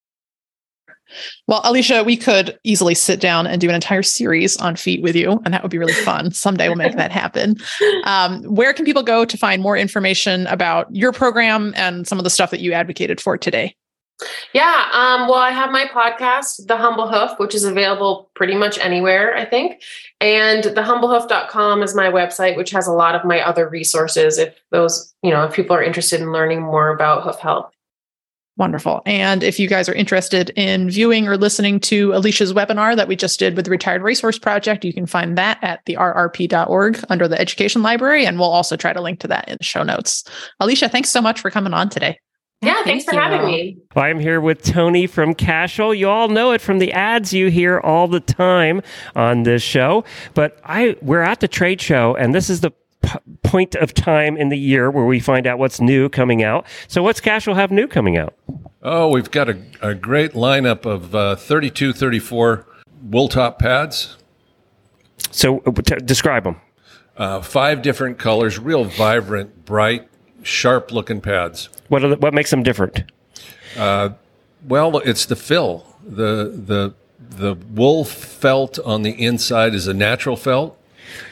Well, Alicia, we could easily sit down and do an entire series on feet with you, and that would be really fun. Someday we'll make that happen. Um, where can people go to find more information about your program and some of the stuff that you advocated for today? Yeah. Um, well, I have my podcast, The Humble Hoof, which is available pretty much anywhere, I think. And thehumblehoof.com is my website, which has a lot of my other resources if those, you know, if people are interested in learning more about hoof health. Wonderful. And if you guys are interested in viewing or listening to Alicia's webinar that we just did with the Retired Racehorse Project, you can find that at the rrp.org under the Education Library. And we'll also try to link to that in the show notes. Alicia, thanks so much for coming on today. Yeah, thanks Thank for you. having me. I'm here with Tony from Cashel. You all know it from the ads you hear all the time on this show. But I we're at the trade show, and this is the p- point of time in the year where we find out what's new coming out. So, what's Cashel have new coming out? Oh, we've got a, a great lineup of uh, 32, 34 wool top pads. So, uh, t- describe them. Uh, five different colors, real vibrant, bright, sharp looking pads. What the, what makes them different? Uh, well, it's the fill. the the The wool felt on the inside is a natural felt,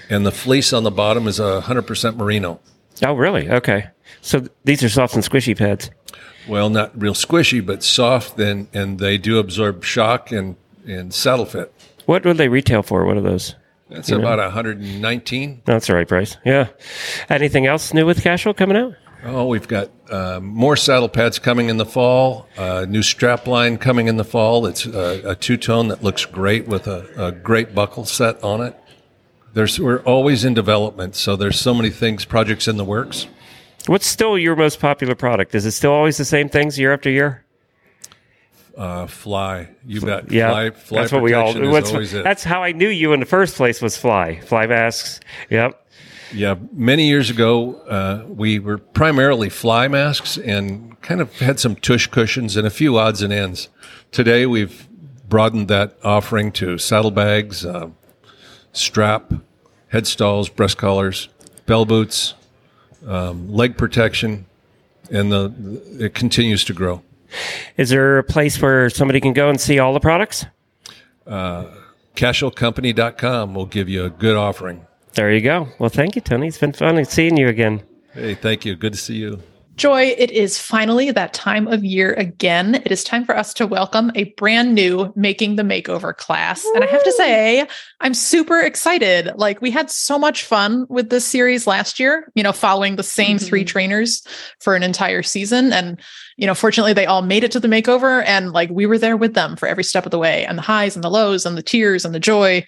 and the fleece on the bottom is a hundred percent merino. Oh, really? Okay. So these are soft and squishy pads. Well, not real squishy, but soft, and and they do absorb shock and and saddle fit. What would they retail for? What are those? That's you about know? 119. That's the right price. Yeah. Anything else new with Cashel coming out? Oh, we've got uh, more saddle pads coming in the fall. Uh, new strap line coming in the fall. It's a, a two tone that looks great with a, a, great buckle set on it. There's we're always in development, so there's so many things, projects in the works. What's still your most popular product? Is it still always the same things year after year? Uh, fly. You bet. Yeah, fly, fly that's what we all. That's how I knew you in the first place was fly. Fly masks. Yep. Yeah, many years ago, uh, we were primarily fly masks and kind of had some tush cushions and a few odds and ends. Today, we've broadened that offering to saddlebags, uh, strap, head stalls, breast collars, bell boots, um, leg protection, and the, it continues to grow. Is there a place where somebody can go and see all the products? Uh, CashelCompany.com will give you a good offering. There you go. Well, thank you, Tony. It's been fun seeing you again. Hey, thank you. Good to see you. Joy, it is finally that time of year again. It is time for us to welcome a brand new Making the Makeover class. Woo! And I have to say, I'm super excited. Like, we had so much fun with this series last year, you know, following the same mm-hmm. three trainers for an entire season. And, you know, fortunately, they all made it to the makeover. And like, we were there with them for every step of the way and the highs and the lows and the tears and the joy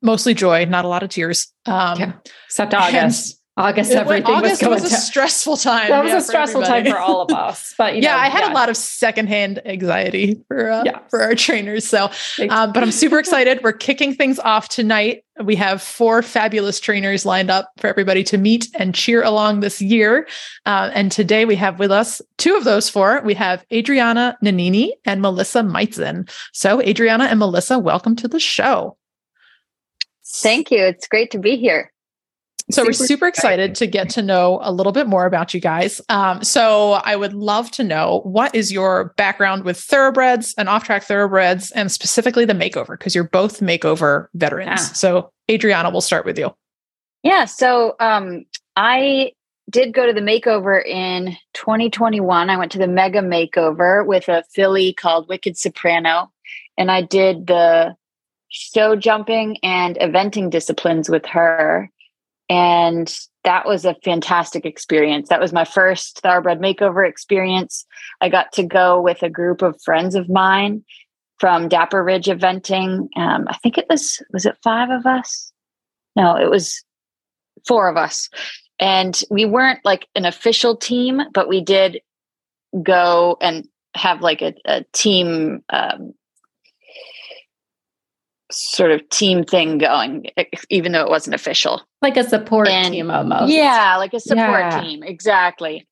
mostly joy, not a lot of tears. Um, yeah. Except August. August, everything August was going was a to- stressful time. That was yeah, a for stressful time for all of us. But you yeah, know, I had a lot of secondhand anxiety for uh, Yes. for our trainers. So, um, but I'm super excited. We're kicking things off tonight. We have four fabulous trainers lined up for everybody to meet and cheer along this year. Uh, and today we have with us two of those four. We have Adrianna Nannini and Melissa Meitzen. So, Adrianna and Melissa, welcome to the show. Thank you. It's great to be here. So we're Super super excited to get to know a little bit more about you guys. Um, so I would love to know what is your background with thoroughbreds and off-track thoroughbreds, and specifically the makeover, because you're both makeover veterans. Yeah. So Adrianna, we'll start with you. Yeah. So um, I did go to the makeover in 2021. I went to the mega makeover with a filly called Wicked Soprano, and I did the show jumping and eventing disciplines with her. And that was a fantastic experience. That was my first thoroughbred makeover experience. I got to go with a group of friends of mine from Dapper Ridge Eventing. Um, I think it was was it five of us? No, it was four of us. And we weren't like an official team, but we did go and have like a, a team um, sort of team thing going, even though it wasn't official. like a support And- team almost. Yeah, like a support Yeah. team. Exactly.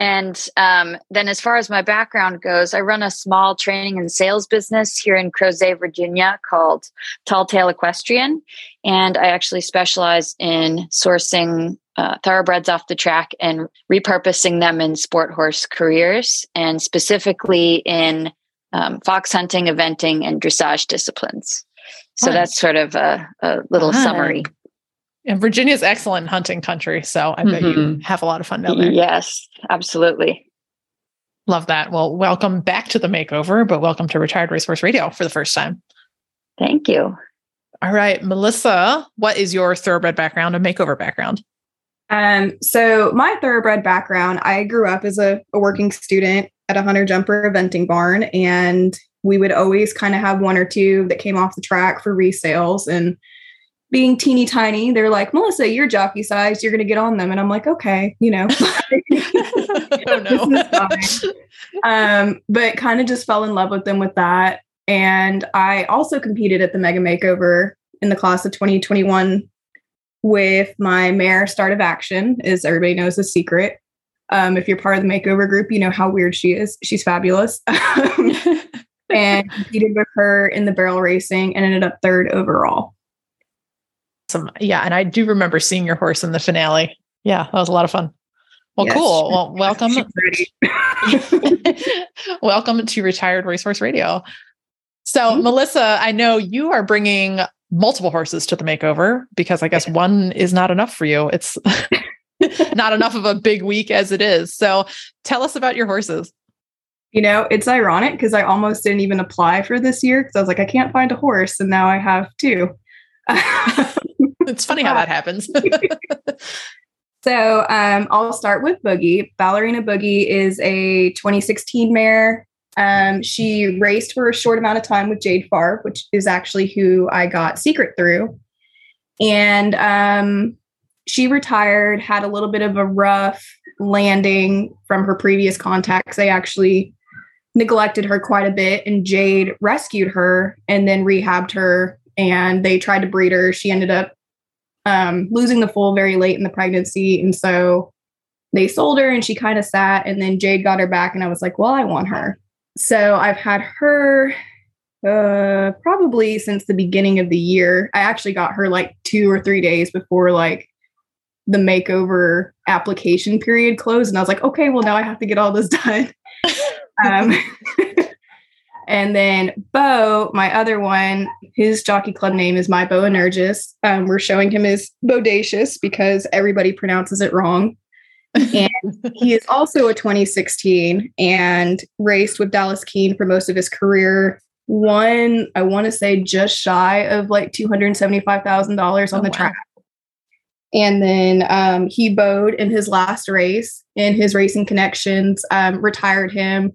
And um, then, as far as my background goes, I run a small training and sales business here in Crozet, Virginia called Tall Tale Equestrian. And I actually specialize in sourcing uh, thoroughbreds off the track and repurposing them in sport horse careers, and specifically in um, fox hunting, eventing, and dressage disciplines. So Fun. that's sort of a, a little Fun. summary. And Virginia's excellent hunting country, so I bet you Mhm. have a lot of fun down there. Yes, absolutely. Love that. Well, welcome back to the makeover, but welcome to Retired Racehorse Radio for the first time. Thank you. All right, Melissa, what is your thoroughbred background and makeover background? Um, so my thoroughbred background, I grew up as a, a working student at a hunter jumper eventing barn, and we would always kind of have one or two that came off the track for resales. And being teeny tiny, they're like, Melissa, you're jockey size, you're gonna get on them. And I'm like, okay, you know. oh um, but kind of just fell in love with them with that. And I also competed at the Mega Makeover in the class of 2021 with my mare Start of Action, as everybody knows a secret. Um, if you're part of the makeover group, you know how weird she is. She's fabulous. And competed with her in the barrel racing and ended up third overall. Some, yeah, and I do remember seeing your horse in the finale. Yeah, that was a lot of fun. Well, Yes. cool. Well, welcome. Welcome to Retired Racehorse Radio. So, Mhm. Melissa, I know you are bringing multiple horses to the makeover because I guess one is not enough for you. It's not enough of a big week as it is. So, tell us about your horses. You know, it's ironic because I almost didn't even apply for this year because I was like, I can't find a horse, and now I have two. It's funny how that happens. so um, I'll start with Boogie. Ballerina Boogie is a 2016 mare. Um, she raced for a short amount of time with Jade Farr, which is actually who I got secret through. And um, she retired, had a little bit of a rough landing from her previous contacts. They actually neglected her quite a bit, and Jade rescued her and then rehabbed her. And they tried to breed her. She ended up um, losing the foal very late in the pregnancy. And so they sold her and she kind of sat. And then Jade got her back. And I was like, well, I want her. So I've had her uh, probably since the beginning of the year. I actually got her like two or three days before like the makeover application period closed. And I was like, okay, well, now I have to get all this done. Um, and then Bo, my other one, his jockey club name is My Bo Energus. Um, we're showing him as Bodacious because everybody pronounces it wrong. and he is also a 2016 and raced with Dallas Keen for most of his career. Won, I want to say, just shy of like $275,000 on Oh, the wow. track. And then um, he bowed in his last race, in his racing connections um, retired him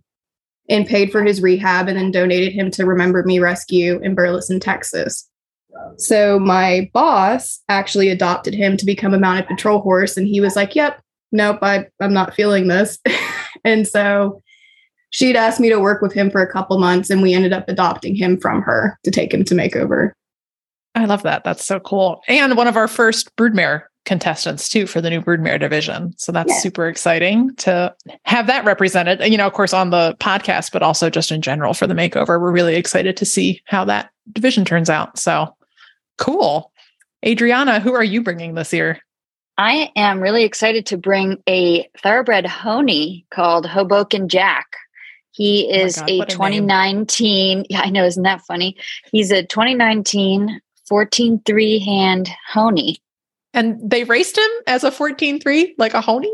and paid for his rehab, and then donated him to Remember Me Rescue in Burleson, Texas. So my boss actually adopted him to become a mounted patrol horse, and he was like, "Yep, nope, I, I'm not feeling this." and so she'd asked me to work with him for a couple months, and we ended up adopting him from her to take him to makeover. I love that. That's so cool. And one of our first broodmare contestants too for the new broodmare division. So that's yeah. super exciting to have that represented. You know, of course, on the podcast, but also just in general for the makeover. We're really excited to see how that division turns out. So cool. Adrianna, who are you bringing this year? I am really excited to bring a thoroughbred Honey called Hoboken Jack. He oh is oh God, a 2019. yeah, I know, isn't that funny? He's a 2019 14 3 hand Honey. And they raced him as a 14 3, like a Honey?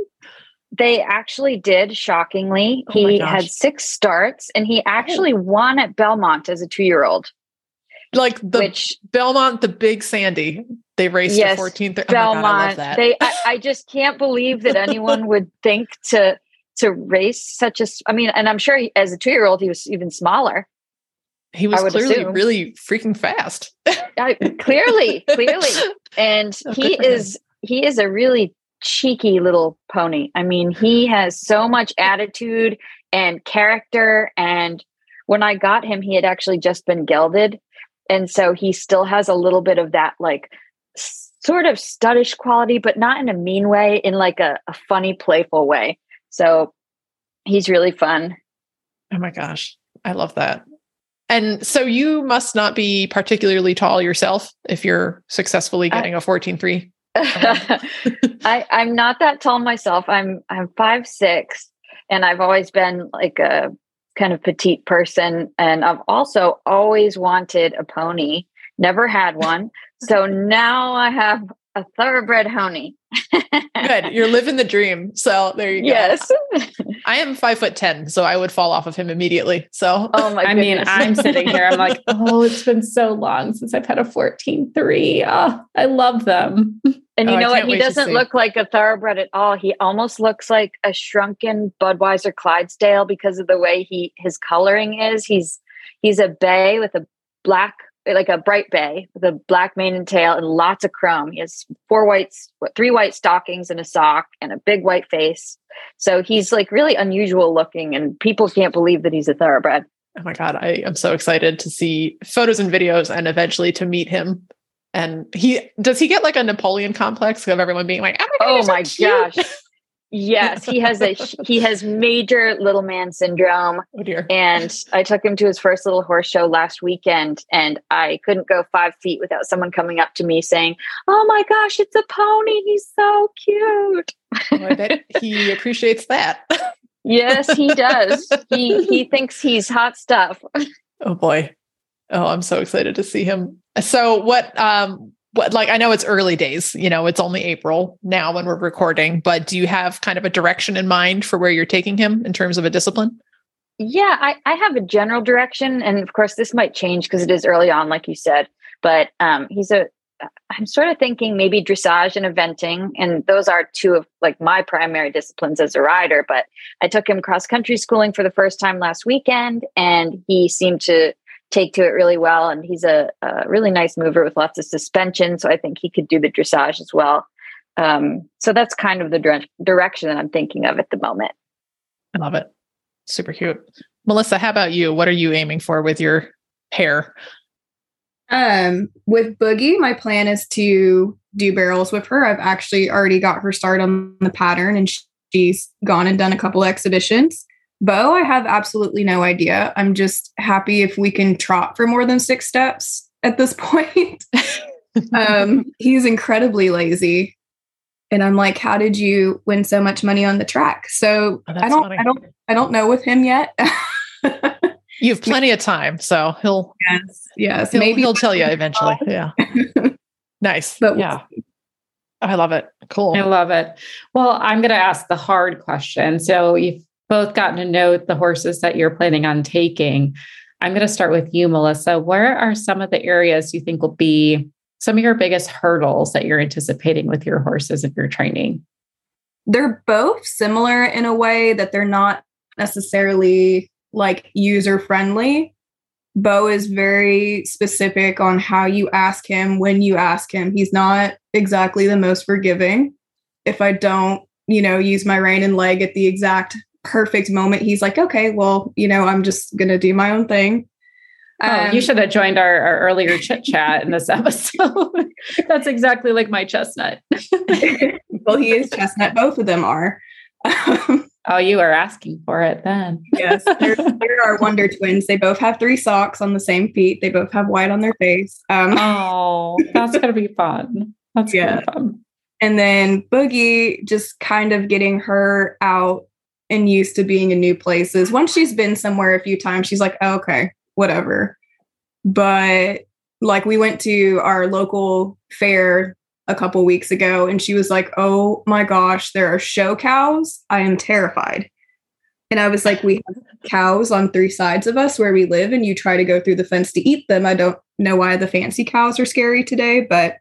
They actually did, shockingly. Oh he had six starts and he oh. actually won at Belmont as a two year old like the Which, Belmont, the Big Sandy. They raced yes, 14th. Oh Belmont. God, I they, I, I, just can't believe that anyone would think to to race such a. I mean, and I'm sure he, as a two year old, he was even smaller. He was clearly assume. really freaking fast. I, clearly, clearly, and oh, he is he is a really cheeky little pony. I mean, he has so much attitude and character. And when I got him, he had actually just been gelded and so he still has a little bit of that like sort of studdish quality but not in a mean way in like a, a funny playful way so he's really fun oh my gosh i love that and so you must not be particularly tall yourself if you're successfully getting I, a 14-3 I, I'm not that tall myself. I'm I'm five six, and I've always been like a kind of petite person. And I've also always wanted a pony, never had one. So now I have a thoroughbred honey. Good. You're living the dream. So there you go. Yes. I am five foot 10, so I would fall off of him immediately. So, oh my I mean, I'm sitting here. I'm like, oh, it's been so long since I've had a 14 3. Oh, I love them. And you oh, know what? He doesn't look like a thoroughbred at all. He almost looks like a shrunken Budweiser Clydesdale because of the way he his coloring is. He's he's a bay with a black like a bright bay with a black mane and tail and lots of chrome. He has four whites, what, three white stockings and a sock and a big white face. So he's like really unusual looking and people can't believe that he's a thoroughbred. Oh my God. I am so excited to see photos and videos and eventually to meet him. And he does he get like a Napoleon complex of everyone being like, oh my, God, oh my gosh. Yes, he has a he has major little man syndrome. Oh dear. And I took him to his first little horse show last weekend and I couldn't go 5 feet without someone coming up to me saying, "Oh my gosh, it's a pony. He's so cute." Well, I bet he appreciates that. yes, he does. He he thinks he's hot stuff. Oh boy. Oh, I'm so excited to see him. So what um what like I know it's early days, you know, it's only April now when we're recording, but do you have kind of a direction in mind for where you're taking him in terms of a discipline? Yeah, I, I have a general direction. And of course this might change because it is early on, like you said. But um he's a I'm sort of thinking maybe dressage and eventing, and those are two of like my primary disciplines as a rider. But I took him cross country schooling for the first time last weekend, and he seemed to take to it really well. And he's a, a, really nice mover with lots of suspension. So I think he could do the dressage as well. Um, so that's kind of the dire- direction that I'm thinking of at the moment. I love it. Super cute. Melissa, how about you? What are you aiming for with your hair? Um, with Boogie, my plan is to do barrels with her. I've actually already got her started on the pattern and she's gone and done a couple exhibitions. Bo, I have absolutely no idea. I'm just happy if we can trot for more than six steps at this point. um, he's incredibly lazy. And I'm like, how did you win so much money on the track? So oh, I don't, funny. I don't, I don't know with him yet. you have plenty of time, so he'll, yes, yes, he'll, maybe he'll tell you eventually. Yeah, nice, but yeah, I love it. Cool, I love it. Well, I'm going to ask the hard question. So you've both gotten to know the horses that you're planning on taking. I'm going to start with you, Melissa. Where are some of the areas you think will be some of your biggest hurdles that you're anticipating with your horses if you're training? They're both similar in a way that they're not necessarily like user friendly. Bo is very specific on how you ask him, when you ask him. He's not exactly the most forgiving. If I don't, you know, use my rein and leg at the exact perfect moment, he's like, okay, well, you know, I'm just going to do my own thing. Oh, um, you should have joined our, our earlier chit chat in this episode. That's exactly like my chestnut. well, he is chestnut. Both of them are. oh, you are asking for it then. yes, they're, they're our Wonder Twins. They both have three socks on the same feet. They both have white on their face. Um, oh, that's gonna be fun. That's yeah. fun. And then Boogie just kind of getting her out and used to being in new places. Once she's been somewhere a few times, she's like, oh, okay, whatever. But like we went to our local fair a couple weeks ago and she was like, "Oh my gosh, there are show cows. I am terrified." And I was like, "We have cows on three sides of us where we live and you try to go through the fence to eat them. I don't know why the fancy cows are scary today, but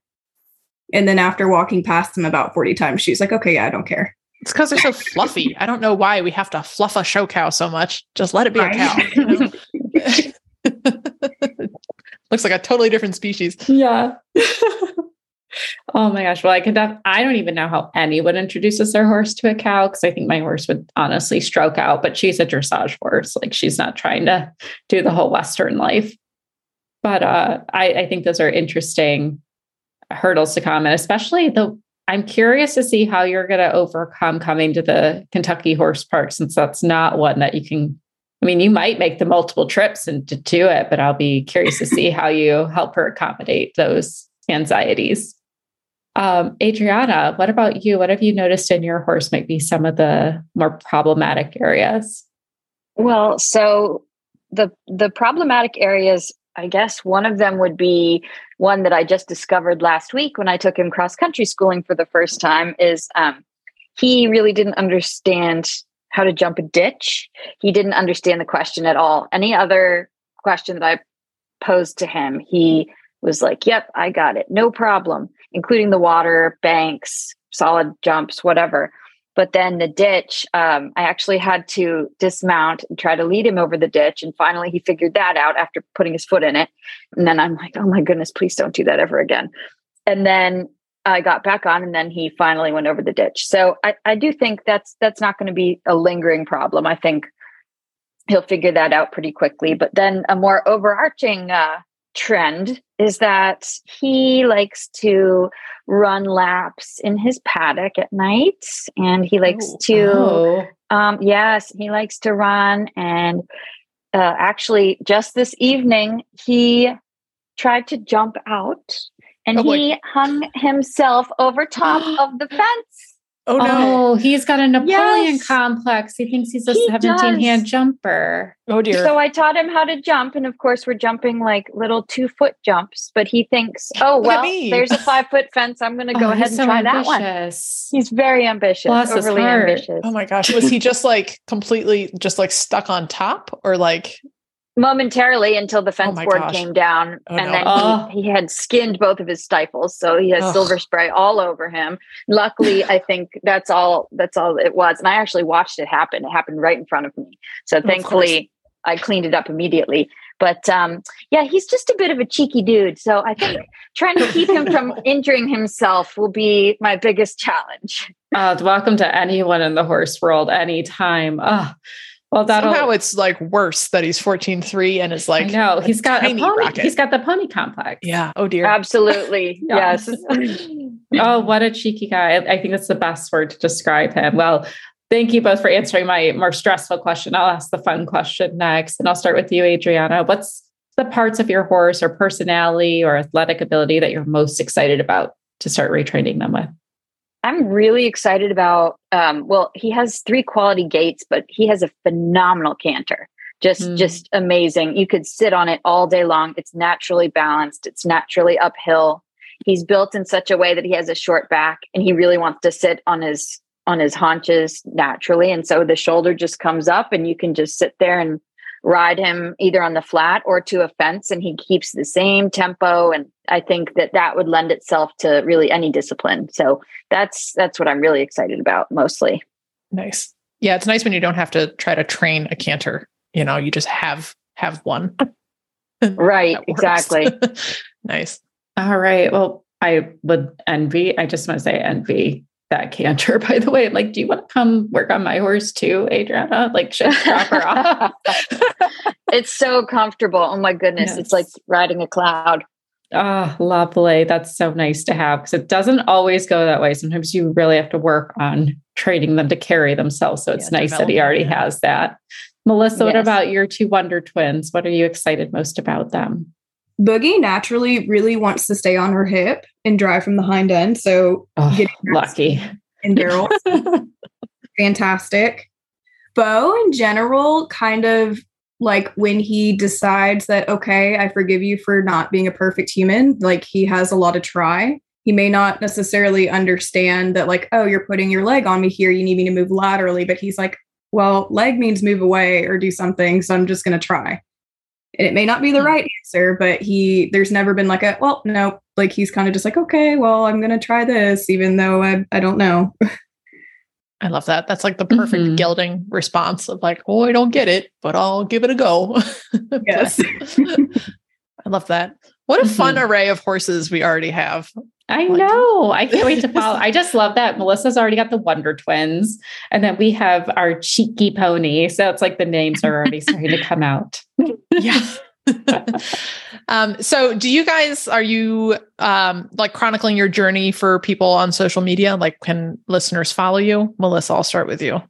and then after walking past them about 40 times, she's like, "Okay, yeah, I don't care." It's because they're so fluffy. I don't know why we have to fluff a show cow so much. Just let it be a cow. Looks like a totally different species. Yeah. oh my gosh. Well, I could def- I don't even know how anyone introduces their horse to a cow because I think my horse would honestly stroke out, but she's a dressage horse. Like she's not trying to do the whole Western life. But uh, I, I think those are interesting hurdles to come. And especially the I'm curious to see how you're going to overcome coming to the Kentucky Horse Park since that's not one that you can I mean, you might make the multiple trips and to do it, but I'll be curious to see how you help her accommodate those anxieties. Um, Adrianna, what about you? What have you noticed in your horse might be some of the more problematic areas? Well, so the the problematic areas, I guess one of them would be one that I just discovered last week when I took him cross country schooling for the first time. Is um, he really didn't understand how to jump a ditch. He didn't understand the question at all. Any other question that I posed to him, he was like, Yep, I got it. No problem, including the water, banks, solid jumps, whatever. But then the ditch, um, I actually had to dismount and try to lead him over the ditch. And finally, he figured that out after putting his foot in it. And then I'm like, oh my goodness, please don't do that ever again. And then I got back on and then he finally went over the ditch. So I, I do think that's that's not going to be a lingering problem. I think he'll figure that out pretty quickly. But then a more overarching uh, trend is that he likes to run laps in his paddock at night and he likes oh, to oh. Um, yes he likes to run and uh, actually just this evening he tried to jump out and oh, he hung himself over top of the fence. Oh no! Oh, he's got a Napoleon yes. complex. He thinks he's a he 17 does. hand jumper. Oh dear. So I taught him how to jump. And of course, we're jumping like little two foot jumps. But he thinks, oh, well, there's a five foot fence. I'm going to oh, go oh, ahead and so try ambitious. that one. He's very ambitious, Bless overly ambitious. Oh my gosh. Was he just like completely just like stuck on top or like momentarily until the fence oh board gosh. came down oh, and no. then oh. he, he had skinned both of his stifles so he has silver spray all over him. Luckily i think that's all that's all it was and i actually watched it happen. It happened right in front of me. So thankfully i cleaned it up immediately. But um, yeah he's just a bit of a cheeky dude so i think trying to keep him from injuring himself will be my biggest challenge. Uh, welcome to anyone in the horse world anytime. Oh well, that somehow it's like worse that he's 14-3 and is like no, he's got a pony. He's got the pony complex. Yeah. Oh dear. Absolutely. yes. oh, what a cheeky guy. I think that's the best word to describe him. Well, thank you both for answering my more stressful question. I'll ask the fun question next. And I'll start with you, Adrianna. What's the parts of your horse or personality or athletic ability that you're most excited about to start retraining them with? I'm really excited about. Um, well, he has three quality gaits, but he has a phenomenal canter. Just, mm. just amazing. You could sit on it all day long. It's naturally balanced. It's naturally uphill. He's built in such a way that he has a short back, and he really wants to sit on his on his haunches naturally. And so the shoulder just comes up, and you can just sit there and ride him either on the flat or to a fence and he keeps the same tempo and i think that that would lend itself to really any discipline so that's that's what i'm really excited about mostly nice yeah it's nice when you don't have to try to train a canter you know you just have have one right, exactly. nice. All right. Well, I would envy, I just want to say envy that canter, by the way. Like, do you want to come work on my horse too, Adrianna? Like, should drop her off? It's so comfortable. Oh my goodness. Yes. It's like riding a cloud. Oh, lovely. That's so nice to have because it doesn't always go that way. Sometimes you really have to work on training them to carry themselves. So it's yeah, nice that he already has that. Melissa, yes. what about your two wonder twins? What are you excited most about them? Boogie naturally really wants to stay on her hip and drive from the hind end. So oh, lucky. And Daryl. fantastic. Bo in general kind of like when he decides that okay i forgive you for not being a perfect human like he has a lot of try. He may not necessarily understand that like oh you're putting your leg on me here you need me to move laterally but he's like well leg means move away or do something so i'm just going to try. And it may not be the hmm. right answer but he there's never been like a well no like he's kind of just like okay well i'm going to try this even though i, I don't know I love that. That's like the perfect mm-hmm. gelding response of like, oh, I don't get it, but I'll give it a go. Yes. I love that. What a mm-hmm. fun array of horses we already have. I like, know. I can't wait to follow. I just love that. Melissa's already got the Wonder Twins, and then we have our cheeky pony. So it's like the names are already starting to come out. yeah. um, so do you guys are you um like chronicling your journey for people on social media? Like can listeners follow you? Melissa, I'll start with you.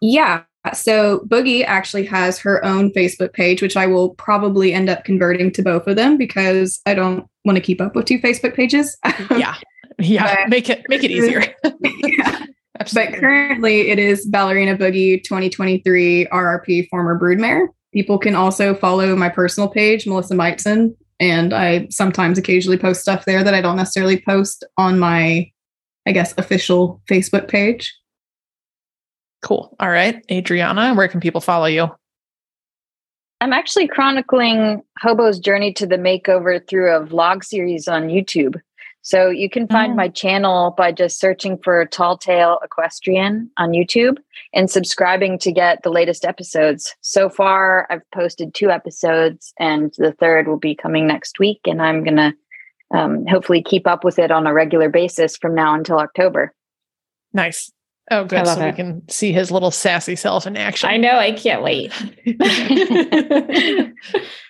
Yeah. So Boogie actually has her own Facebook page, which I will probably end up converting to both of them because I don't want to keep up with two Facebook pages. yeah. Yeah. But, make it make it easier. yeah. Absolutely. But currently it is Ballerina Boogie 2023 RRP former broodmare. People can also follow my personal page, Melissa Meitzen, and I sometimes occasionally post stuff there that I don't necessarily post on my, I guess, official Facebook page. Cool. All right. Adrianna, where can people follow you? I'm actually chronicling Hobo's journey to the makeover through a vlog series on YouTube. So you can find oh. my channel by just searching for Tall Tale Equestrian on YouTube and subscribing to get the latest episodes. So far, I've posted two episodes, and the third will be coming next week. And I'm going to um, hopefully keep up with it on a regular basis from now until October. Nice. Oh, good. So it. we can see his little sassy self in action. I know. I can't wait.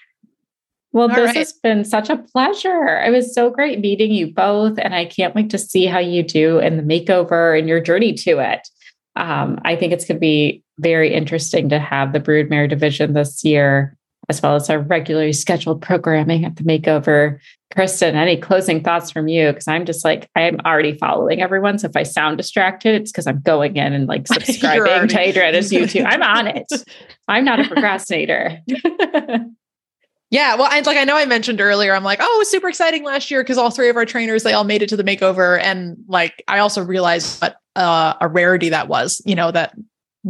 Well, All this right. has been such a pleasure. It was so great meeting you both, and I can't wait to see how you do in the makeover and your journey to it. Um, I think it's going to be very interesting to have the broodmare division this year, as well as our regularly scheduled programming at the makeover. Kristen, any closing thoughts from you? Because I'm just like, I'm already following everyone. So if I sound distracted, it's because I'm going in and like subscribing already- to Adrianna's YouTube. I'm on it. I'm not a procrastinator. Yeah, well, I like I know I mentioned earlier, I'm like, oh, it was super exciting last year because all three of our trainers they all made it to the makeover, and like I also realized what uh, a rarity that was. You know that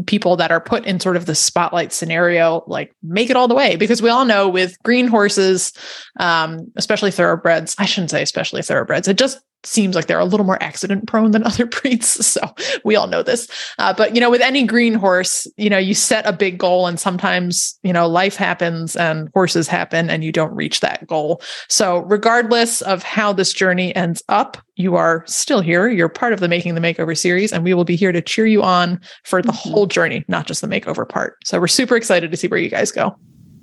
people that are put in sort of the spotlight scenario like make it all the way because we all know with green horses um, especially thoroughbreds i shouldn't say especially thoroughbreds it just seems like they're a little more accident prone than other breeds. So we all know this. Uh, but, you know, with any green horse, you know, you set a big goal and sometimes, you know, life happens and horses happen and you don't reach that goal. So, regardless of how this journey ends up, you are still here. You're part of the Making the Makeover series, and we will be here to cheer you on for the mm-hmm. whole journey, not just the makeover part. So, we're super excited to see where you guys go.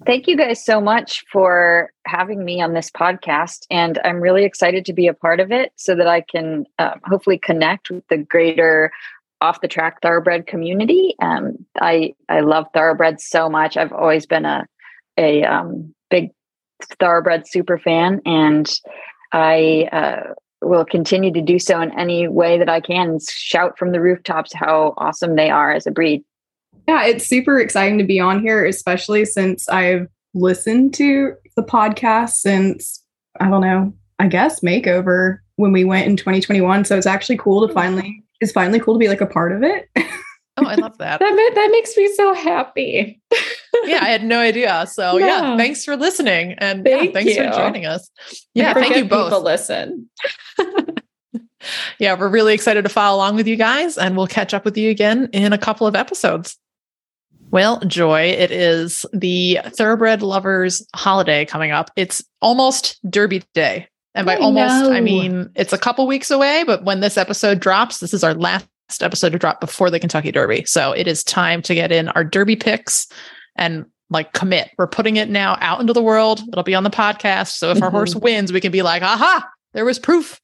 Thank you guys so much for having me on this podcast. And I'm really excited to be a part of it so that I can uh, hopefully connect with the greater off the track thoroughbred community. Um, I, I love thoroughbreds so much. I've always been a, a um, big thoroughbred super fan, and I uh, will continue to do so in any way that I can. Shout from the rooftops how awesome they are as a breed. Yeah, it's super exciting to be on here, especially since I've listened to the podcast since, I don't know, I guess makeover when we went in 2021. So it's actually cool to hmm. finally, it's finally cool to be like a part of it. oh, I love that. that, that makes me so happy. yeah, I had no idea. So yeah, yeah thanks for listening. And Thank yeah, thanks you. for joining us. Yeah, thank you both. listen. yeah, we're really excited to follow along with you guys, and we'll catch up with you again in a couple of episodes. Well, Joy, it is the thoroughbred lovers holiday coming up. It's almost Derby Day. And by I almost, I mean it's a couple weeks away, but when this episode drops, this is our last episode to drop before the Kentucky Derby. So it is time to get in our Derby picks and like commit. We're putting it now out into the world. It'll be on the podcast. So if our Mhm. horse wins, we can be like, aha, there was proof.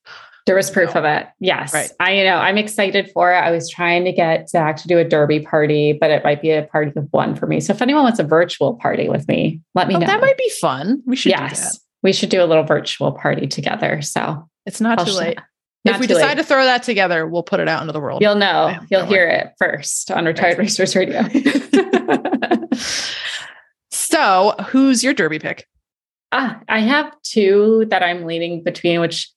There was proof of it. Yes. Right. I you know I'm excited for it. I was trying to get Zach to do a derby party, but it might be a party of one for me. So if anyone wants a virtual party with me, let me Oh, know. that might be fun. We should do that. yes. We should do a little virtual party together. So It's not I'll too sh- late. not if we decide late. to throw that together, we'll put it out into the world. you'll know, you'll hear it first on Retired Racehorse Radio. so, who's your derby pick? Ah, I have two that I'm leaning between, which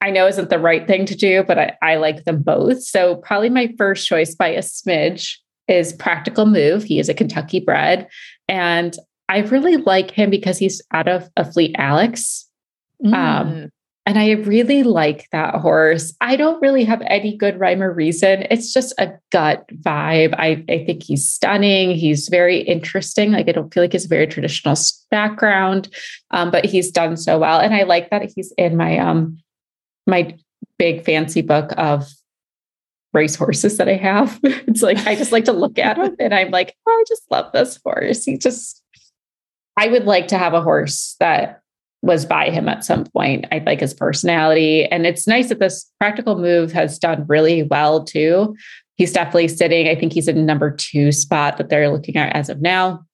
I know isn't the right thing to do, but I, I like them both. So probably my first choice by a smidge is Practical Move. He is a Kentucky bred. And I really like him because he's out of Afleet Alex. Mm. Um, and I really like that horse. I don't really have any good rhyme or reason. It's just a gut vibe. I, I think he's stunning. He's very interesting. Like I don't feel like he's a very traditional background, um, but he's done so well. And I like that he's in my um my big fancy book of race horses that I have. it's like I just like to look at them and I'm like, oh, I just love this horse. He just I would like to have a horse that was by him at some point. I like his personality. And it's nice that this practical move has done really well too. He's definitely sitting, I think he's in number two spot that they're looking at as of now.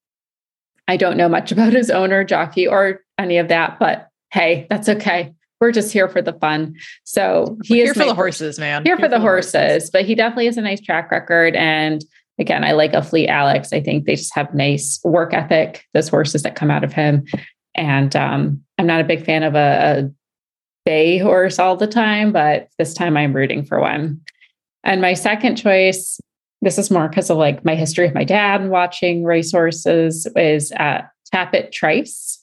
I don't know much about his owner, jockey, or any of that, but hey, that's okay. We're just here for the fun. So he We're is here for the horses, man. here for the horses, but he definitely has a nice track record. And again, I like Afleet Alex. I think they just have nice work ethic, those horses that come out of him. And um, I'm not a big fan of a, a bay horse all the time, but this time I'm rooting for one. And my second choice, this is more because of like my history of my dad watching racehorses, is uh, Tapit Trice.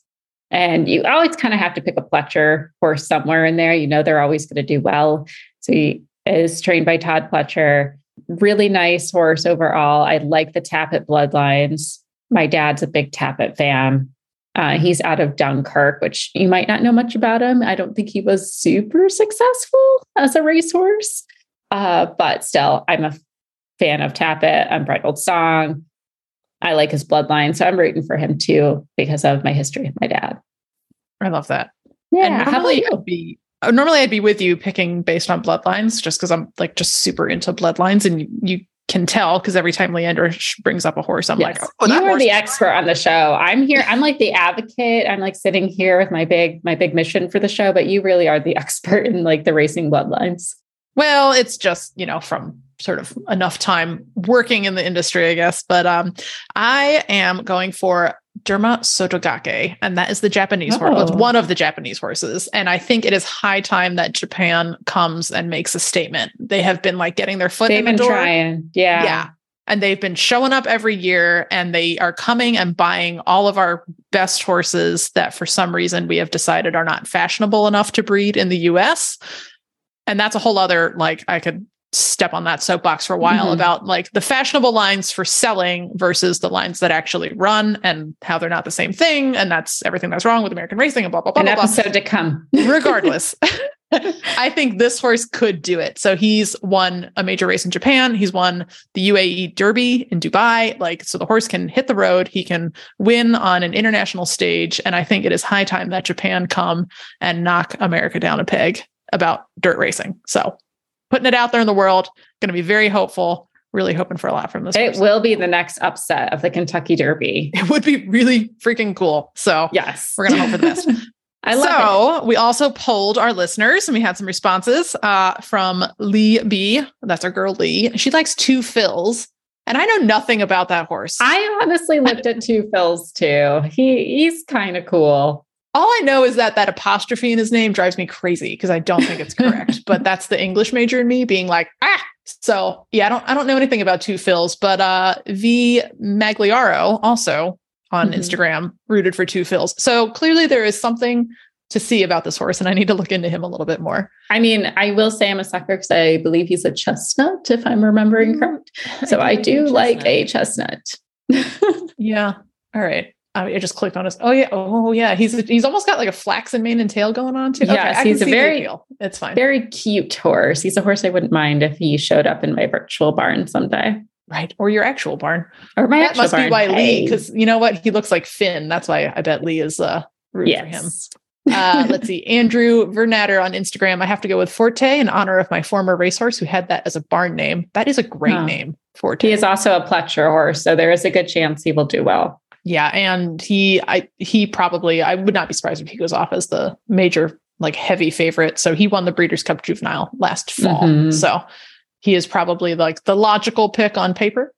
And you always kind of have to pick a Pletcher horse somewhere in there. You know, they're always going to do well. So he is trained by Todd Pletcher. Really nice horse overall. I like the Tapit bloodlines. My dad's a big Tapit fan. Uh, he's out of Dunkirk, which you might not know much about him. I don't think he was super successful as a racehorse, uh, but still, I'm a fan of Tapit, Unbridled Song. I like his bloodline, so I'm rooting for him too because of my history with my dad. I love that. Yeah, and how about normally you? I'd be uh, normally I'd be with you picking based on bloodlines, just because I'm like just super into bloodlines, and you, you can tell because every time Leander brings up a horse, I'm Yes. like, oh, you are the expert on the show. I'm here. I'm like the advocate. I'm like sitting here with my big my big mission for the show, but you really are the expert in like the racing bloodlines. Well, it's just, you know, from sort of enough time working in the industry, I guess. But um, I am going for Derma Sotogake, and that is the Japanese horse. Oh. one of the Japanese horses. And I think it is high time that Japan comes and makes a statement. They have been like getting their foot They've in the been door. trying. Yeah. Yeah. And they've been showing up every year and they are coming and buying all of our best horses that for some reason we have decided are not fashionable enough to breed in the US. And that's a whole other, like, I could step on that soapbox for a while Mhm. about like the fashionable lines for selling versus the lines that actually run and how they're not the same thing. And that's everything that's wrong with American racing and blah, blah, blah, An blah, blah episode to come. regardless i think this horse could do it so he's won a major race in japan he's won the uae derby in dubai like so the horse can hit the road he can win on an international stage and i think it is high time that japan come and knock america down a peg about dirt racing so putting it out there in the world going to be very hopeful really hoping for a lot from this It horse. will be the next upset of the Kentucky Derby. it would be really freaking cool so Yes. we're going to hope for the best I love it. so we also polled our listeners and we had some responses uh, from Lee B. That's our girl Lee. She likes Two Phil's. And I know nothing about that horse. I honestly looked at Two Phil's too. He he's kind of cool. All I know is that that apostrophe in his name drives me crazy because I don't think it's correct. but that's the English major in me being like, ah. So yeah, I don't I don't know anything about Two Phil's, but uh V Magliaro also on Mhm. Instagram rooted for Two Phil's. So clearly there is something to see about this horse, and I need to look into him a little bit more. I mean, I will say I'm a sucker because I believe he's a chestnut, if I'm remembering correct. So I, do like do like a chestnut. yeah. All right. I just clicked on his. Oh yeah. Oh yeah. He's he's almost got like a flaxen mane and tail going on too. Yes, okay, he's a very It's fine. Very cute horse. He's a horse I wouldn't mind if he showed up in my virtual barn someday. Right. Or your actual barn. Or my that must barn. be why Lee, because you know what? He looks like Finn. That's why I bet Lee is uh rooting for him. Uh, let's see. Andrew Vernatter on Instagram. I have to go with Forte in honor of my former racehorse who had that as a barn name. That is a great Huh. name. Forte. He is also a Pletcher horse, so there is a good chance he will do well. Yeah, and he I he probably I would not be surprised if he goes off as the major like heavy favorite. So he won the Breeders' Cup Juvenile last fall. Mhm. So he is probably like the logical pick on paper.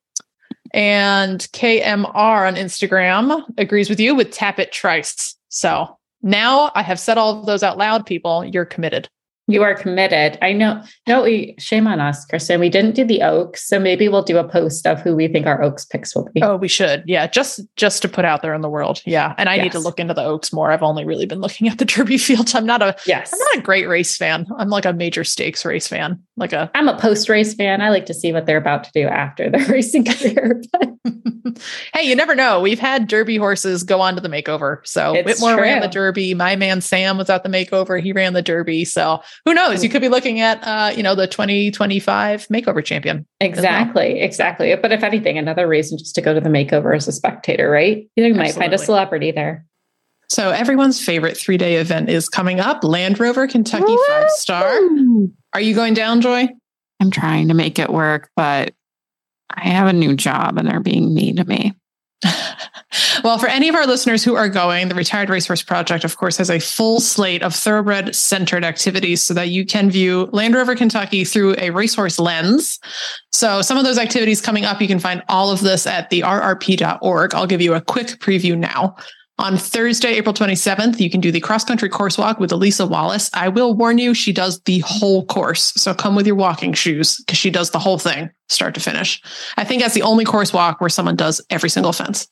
And KMR on Instagram agrees with you with Tapit Trice. So now I have said all of those out loud, people. You're committed. You are committed. I know. No, we shame on us, Kristen. We didn't do the Oaks, so maybe we'll do a post of who we think our Oaks picks will be. Oh, we should. Yeah, just just to put out there in the world. Yeah, and I need to look into the Oaks more. I've only really been looking at the Derby field. I'm not a Yes, I'm not a great race fan. I'm like a major stakes race fan. Like a I'm a post race fan. I like to see what they're about to do after their racing career. Hey, you never know. We've had Derby horses go on to the makeover. So It's Whitmore ran the. Derby. My man Sam was at the makeover. He ran the Derby. So who knows? You could be looking at uh, you know, the 2025 makeover champion. exactly, exactly. But if anything, another reason just to go to the makeover as a spectator, right? You might find a celebrity there. So everyone's favorite three day event is coming up. Land Rover Kentucky five star. Are you going down, Joy? I'm trying to make it work, but I have a new job and they're being mean to me. Well, for any of our listeners who are going, the Retired Racehorse Project, of course, has a full slate of thoroughbred centered activities so that you can view Land Rover Kentucky through a racehorse lens. So, some of those activities coming up, you can find all of this at the rrp.org. I'll give you a quick preview now. On Thursday, April 27th, you can do the cross country course walk with Elisa Wallace. I will warn you, she does the whole course. So come with your walking shoes because she does the whole thing, start to finish. I think that's the only course walk where someone does every single fence.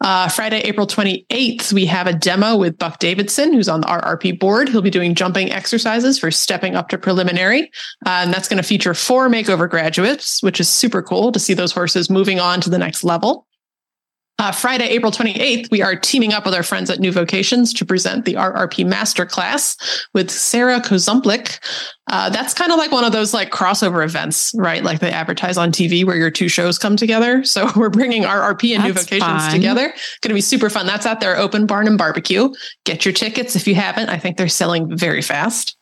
Uh, Friday, April 28th, we have a demo with Buck Davidson, who's on the RRP board. He'll be doing jumping exercises for stepping up to preliminary. Uh, and that's going to feature four makeover graduates, which is super cool to see those horses moving on to the next level. Uh, Friday, April 28th, we are teaming up with our friends at New Vocations to present the RRP Masterclass with Sarah Kozumplik. Uh, that's kind of like one of those like crossover events, right? Like they advertise on TV where your two shows come together. So we're bringing RRP and New Vocations fun. together. Going to be super fun. That's at their open barn and barbecue. Get your tickets if you haven't. I think they're selling very fast.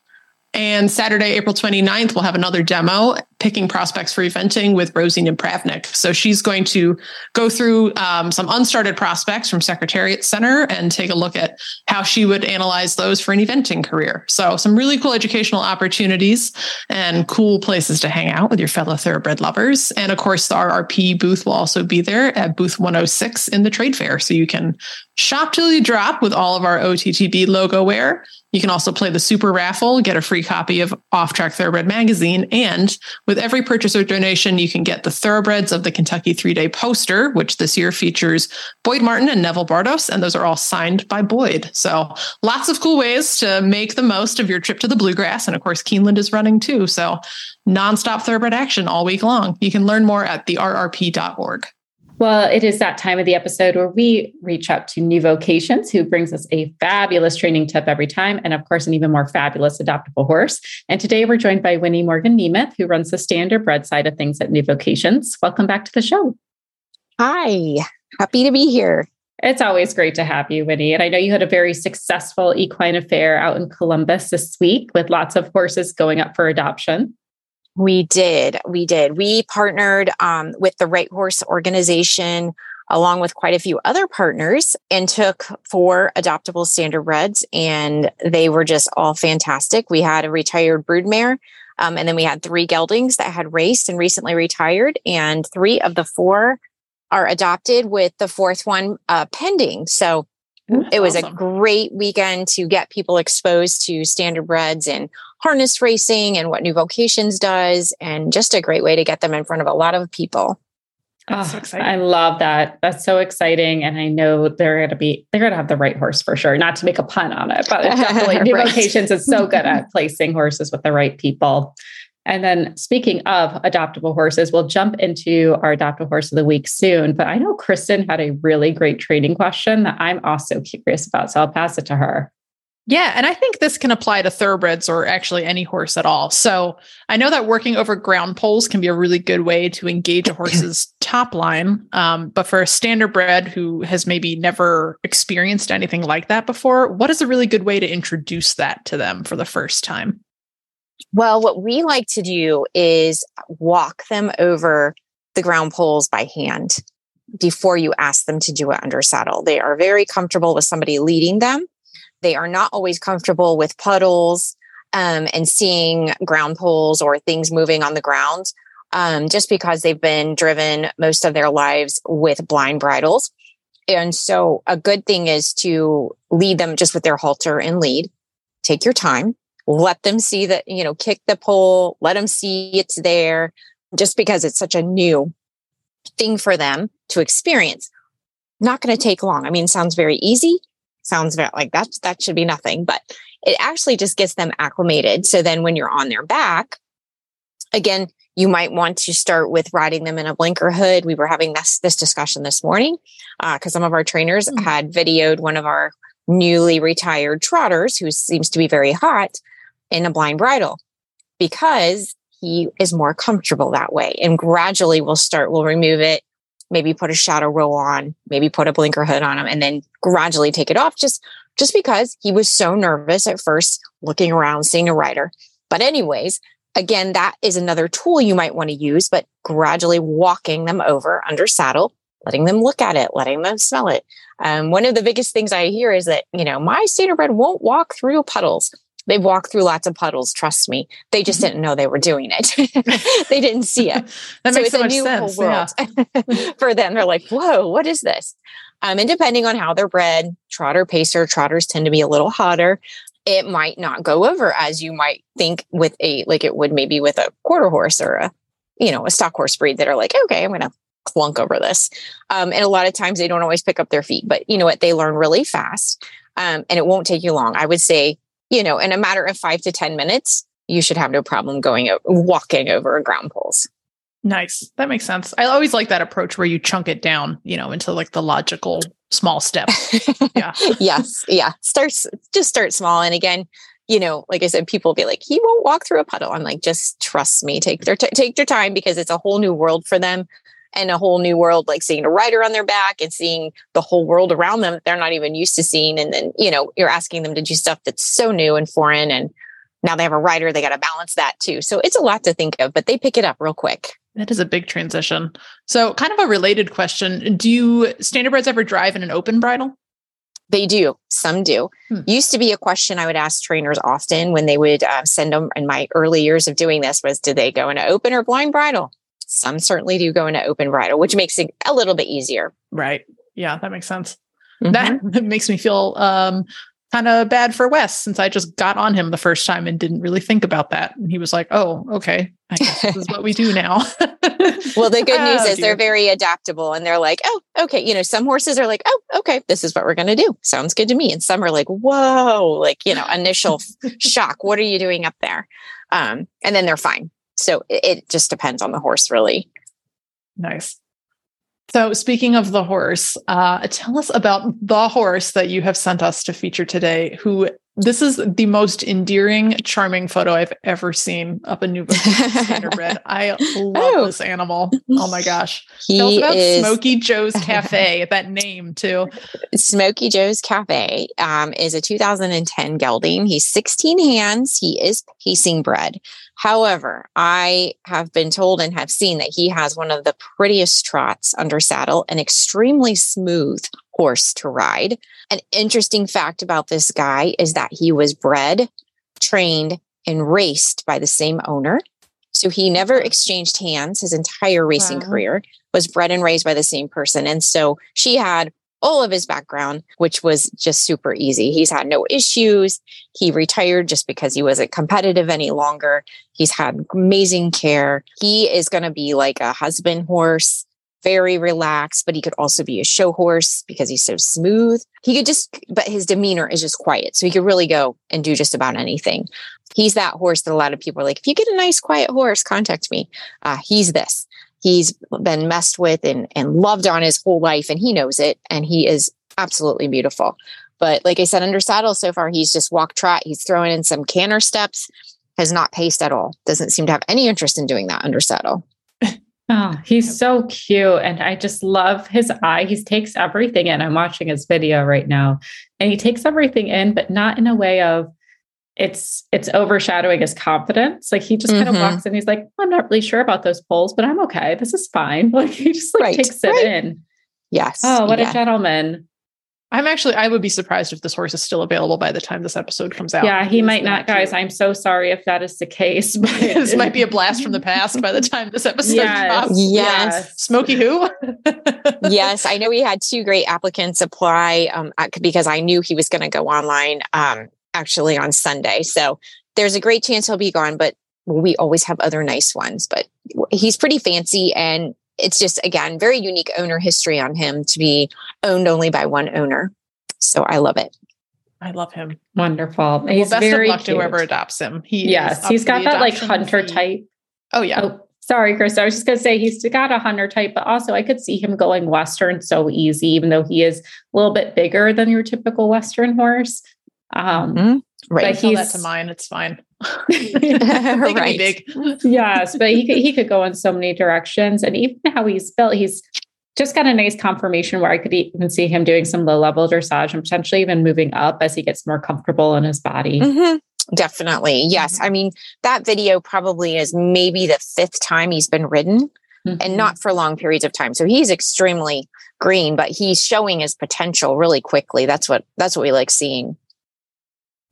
And Saturday, April 29th, we'll have another demo picking prospects for eventing with Rosie Pravnik. So she's going to go through um, some unstarted prospects from Secretariat Center and take a look at how she would analyze those for an eventing career. So some really cool educational opportunities and cool places to hang out with your fellow thoroughbred lovers. And of course, the RRP booth will also be there at booth 106 in the trade fair. So you can shop till you drop with all of our OTTB logo wear. You can also play the super raffle, get a free copy of Off Track Thoroughbred magazine, and with every purchase or donation, you can get the Thoroughbreds of the Kentucky three day poster, which this year features Boyd Martin and Neville Bardos, and those are all signed by Boyd. So lots of cool ways to make the most of your trip to the bluegrass. And of course, Keeneland is running too. So nonstop thoroughbred action all week long. You can learn more at therrp.org. Well, it is that time of the episode where we reach out to New Vocations, who brings us a fabulous training tip every time, and of course, an even more fabulous adoptable horse. And today we're joined by Winnie Morgan Nemeth, who runs the standard bred side of things at New Vocations. Welcome back to the show. Hi, happy to be here. It's always great to have you, Winnie. And I know you had a very successful Equine Affaire out in Columbus this week with lots of horses going up for adoption. We did. We did. We partnered um, with the Right Horse organization along with quite a few other partners and took four adoptable standardbreds and they were just all fantastic. We had a retired broodmare um, and then we had three geldings that had raced and recently retired and three of the four are adopted with the fourth one uh, pending. So it was awesome. a great weekend to get people exposed to standardbreds and harness racing and what New Vocations does, and just a great way to get them in front of a lot of people. That's so Oh. I love that. That's so exciting. And I know they're going to be, they're going to have the right horse for sure. Not to make a pun on it, but it's definitely New Right. Vocations is so good at placing horses with the right people. And then speaking of adoptable horses, we'll jump into our adoptable horse of the week soon. But I know Kristen had a really great training question that I'm also curious about. So I'll pass it to her. Yeah, and I think this can apply to thoroughbreds or actually any horse at all. So I know that working over ground poles can be a really good way to engage a horse's top line. Um, but for a standardbred who has maybe never experienced anything like that before, what is a really good way to introduce that to them for the first time? Well, what we like to do is walk them over the ground poles by hand before you ask them to do it under saddle. They are very comfortable with somebody leading them they are not always comfortable with puddles um, and seeing ground poles or things moving on the ground um, just because they've been driven most of their lives with blind bridles. And so a good thing is to lead them just with their halter and lead. Take your time. Let them see that, you know, kick the pole, let them see it's there just because it's such a new thing for them to experience. Not going to take long. I mean, sounds very easy, sounds very, like that that should be nothing but it actually just gets them acclimated so then when you're on their back again you might want to start with riding them in a blinker hood we were having this this discussion this morning because uh, some of our trainers mm-hmm. had videoed one of our newly retired trotters who seems to be very hot in a blind bridle because he is more comfortable that way and gradually we'll start we'll remove it maybe put a shadow roll on, maybe put a blinker hood on him and then gradually take it off just just because he was so nervous at first looking around seeing a rider. But anyways, again that is another tool you might want to use but gradually walking them over under saddle letting them look at it letting them smell it um, one of the biggest things i hear is that you know my standardbred won't walk through puddles They've walked through lots of puddles, trust me. They just mm-hmm. didn't know they were doing it. they didn't see it. that so makes so much sense. world yeah. for them. They're like, whoa, what is this? Um, and depending on how they're bred, trotter, pacer, trotters tend to be a little hotter. It might not go over as you might think with a, like it would maybe with a quarter horse or a, you know, a stock horse breed that are like, okay, I'm going to clunk over this. Um, and a lot of times they don't always pick up their feet, but you know what? They learn really fast. Um, and it won't take you long. I would say you know, in a matter of five to 10 minutes, you should have no problem going, walking over ground poles. Nice. That makes sense. I always like that approach where you chunk it down, you know, into like the logical small steps. Yeah. yes. Yeah. Starts, just start small. And again, you know, like I said, people be like, he won't walk through a puddle. I'm like, just trust me, take their, t- take their time because it's a whole new world for them and a whole new world, like seeing a rider on their back and seeing the whole world around them that they're not even used to seeing. And then, you know, you're asking them to do stuff that's so new and foreign. And now they have a rider, they got to balance that too. So it's a lot to think of, but they pick it up real quick. That is a big transition. So, kind of a related question Do you standardbreds ever drive in an open bridle? They do. Some do. Hmm. Used to be a question I would ask trainers often when they would uh, send them in my early years of doing this was, did they go in an open or blind bridle? Some certainly do go into open bridle, which makes it a little bit easier. Right. Yeah, that makes sense. Mm-hmm. That makes me feel um, kind of bad for Wes since I just got on him the first time and didn't really think about that. And he was like, oh, okay. I guess this is what we do now. well, the good news oh, is dear. they're very adaptable and they're like, oh, okay. You know, some horses are like, oh, okay, this is what we're going to do. Sounds good to me. And some are like, whoa, like, you know, initial shock. What are you doing up there? Um, and then they're fine. So it, just depends on the horse, really. Nice. So, speaking of the horse, uh, tell us about the horse that you have sent us to feature today, who this is the most endearing, charming photo I've ever seen up a new standardbred. I love oh. this animal. Oh my gosh. He Tell us about is... Smokey Joe's Cafe, that name too. Smokey Joe's Cafe um, is a 2010 gelding. He's 16 hands. He is pacing bred. However, I have been told and have seen that he has one of the prettiest trots under saddle, an extremely smooth horse to ride. An interesting fact about this guy is that he was bred, trained, and raced by the same owner. So he never exchanged hands his entire racing wow. career, was bred and raised by the same person. And so she had all of his background, which was just super easy. He's had no issues. He retired just because he wasn't competitive any longer. He's had amazing care. He is going to be like a husband horse very relaxed, but he could also be a show horse because he's so smooth. He could just, but his demeanor is just quiet. So he could really go and do just about anything. He's that horse that a lot of people are like, if you get a nice, quiet horse, contact me. Uh, he's this. He's been messed with and, and loved on his whole life, and he knows it. And he is absolutely beautiful. But like I said, under saddle so far, he's just walk trot. He's throwing in some canter steps, has not paced at all. Doesn't seem to have any interest in doing that under saddle. Oh, he's so cute. And I just love his eye. He takes everything in. I'm watching his video right now. And he takes everything in, but not in a way of it's it's overshadowing his confidence. Like he just kind of walks in. He's like, I'm not really sure about those poles, but I'm okay. This is fine. Like he just like Right, takes it right. in. Yes. Oh, what yeah. a gentleman. I'm actually, I would be surprised if this horse is still available by the time this episode comes out. Yeah, he might not, guys. cute. I'm so sorry if that is the case. But this might be a blast from the past by the time this episode Yes. drops. Yes. Smokey who? yes, I know we had two great applicants apply um, I- because I knew he was going to go online um, actually on Sunday. So there's a great chance he'll be gone, but we always have other nice ones. But he's pretty fancy and it's just, again, very unique owner history on him to be owned only by one owner. So I love it. I love him. Wonderful. Well, He's best very of luck to whoever adopts him. He yes, is up he's for got that like hunter fee. type. Oh yeah. Oh, sorry, Chris. I was just gonna say he's got a hunter type, but also I could see him going Western so easy, even though he is a little bit bigger than your typical Western horse. Um, Mhm. Right. But Tell that he's- to mine. It's fine. yes, Right. be big. but he could he could go in so many directions, and even how he's built, he's just got a nice conformation where I could even see him doing some low level dressage and potentially even moving up as he gets more comfortable in his body. Mhm. Definitely. Yes. I mean, that video probably is maybe the fifth time he's been ridden. Mhm. and not for long periods of time. So he's extremely green, but he's showing his potential really quickly. That's what that's what we like seeing.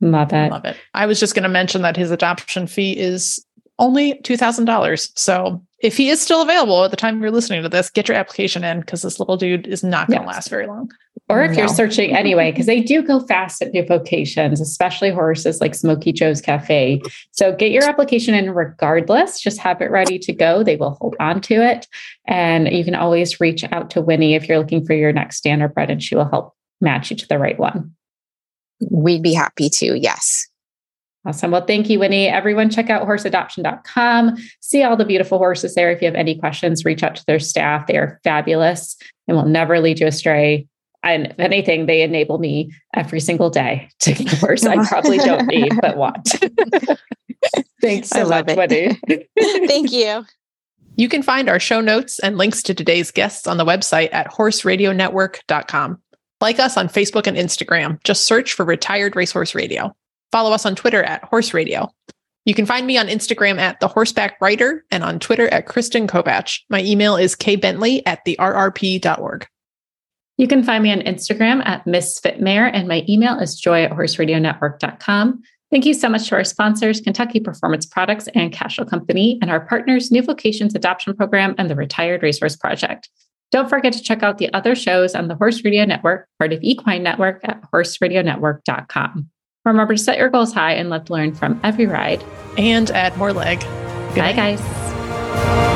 Love it. Love it. I was just going to mention that his adoption fee is only two thousand dollars. So if he is still available at the time you're listening to this, get your application in because this little dude is not going to Yes. last very long. Or if you're searching anyway, because they do go fast at new vocations, especially horses like Smokey Joe's Cafe. So get your application in regardless. Just have it ready to go. They will hold on to it. And you can always reach out to Winnie if you're looking for your next standardbred, and she will help match you to the right one. We'd be happy to. Yes. Awesome. Well, thank you, Winnie. Everyone, check out horseadoption.com. See all the beautiful horses there. If you have any questions, reach out to their staff. They are fabulous and will never lead you astray. And if anything, they enable me every single day to get a horse I probably don't need, but want. Thanks I so love much, it. Winnie. Thank you. You can find our show notes and links to today's guests on the website at horseradionetwork.com. Like us on Facebook and Instagram. Just search for Retired Racehorse Radio. Follow us on Twitter at Horse Radio. You can find me on Instagram at The Horseback Writer and on Twitter at Kristen Kovatch. My email is kbentley at the rrp.org. You can find me on Instagram at MisfitMare, and my email is joy at horseradionetwork.com. Thank you so much to our sponsors, Kentucky Performance Products and Cashel Company, and our partners, New Vocations Adoption Program and the Retired Racehorse Project. Don't forget to check out the other shows on the Horse Radio Network, part of Equine Network at horseradionetwork.com. Remember to set your goals high and let's learn from every ride. And add more leg. Good Bye, night. guys.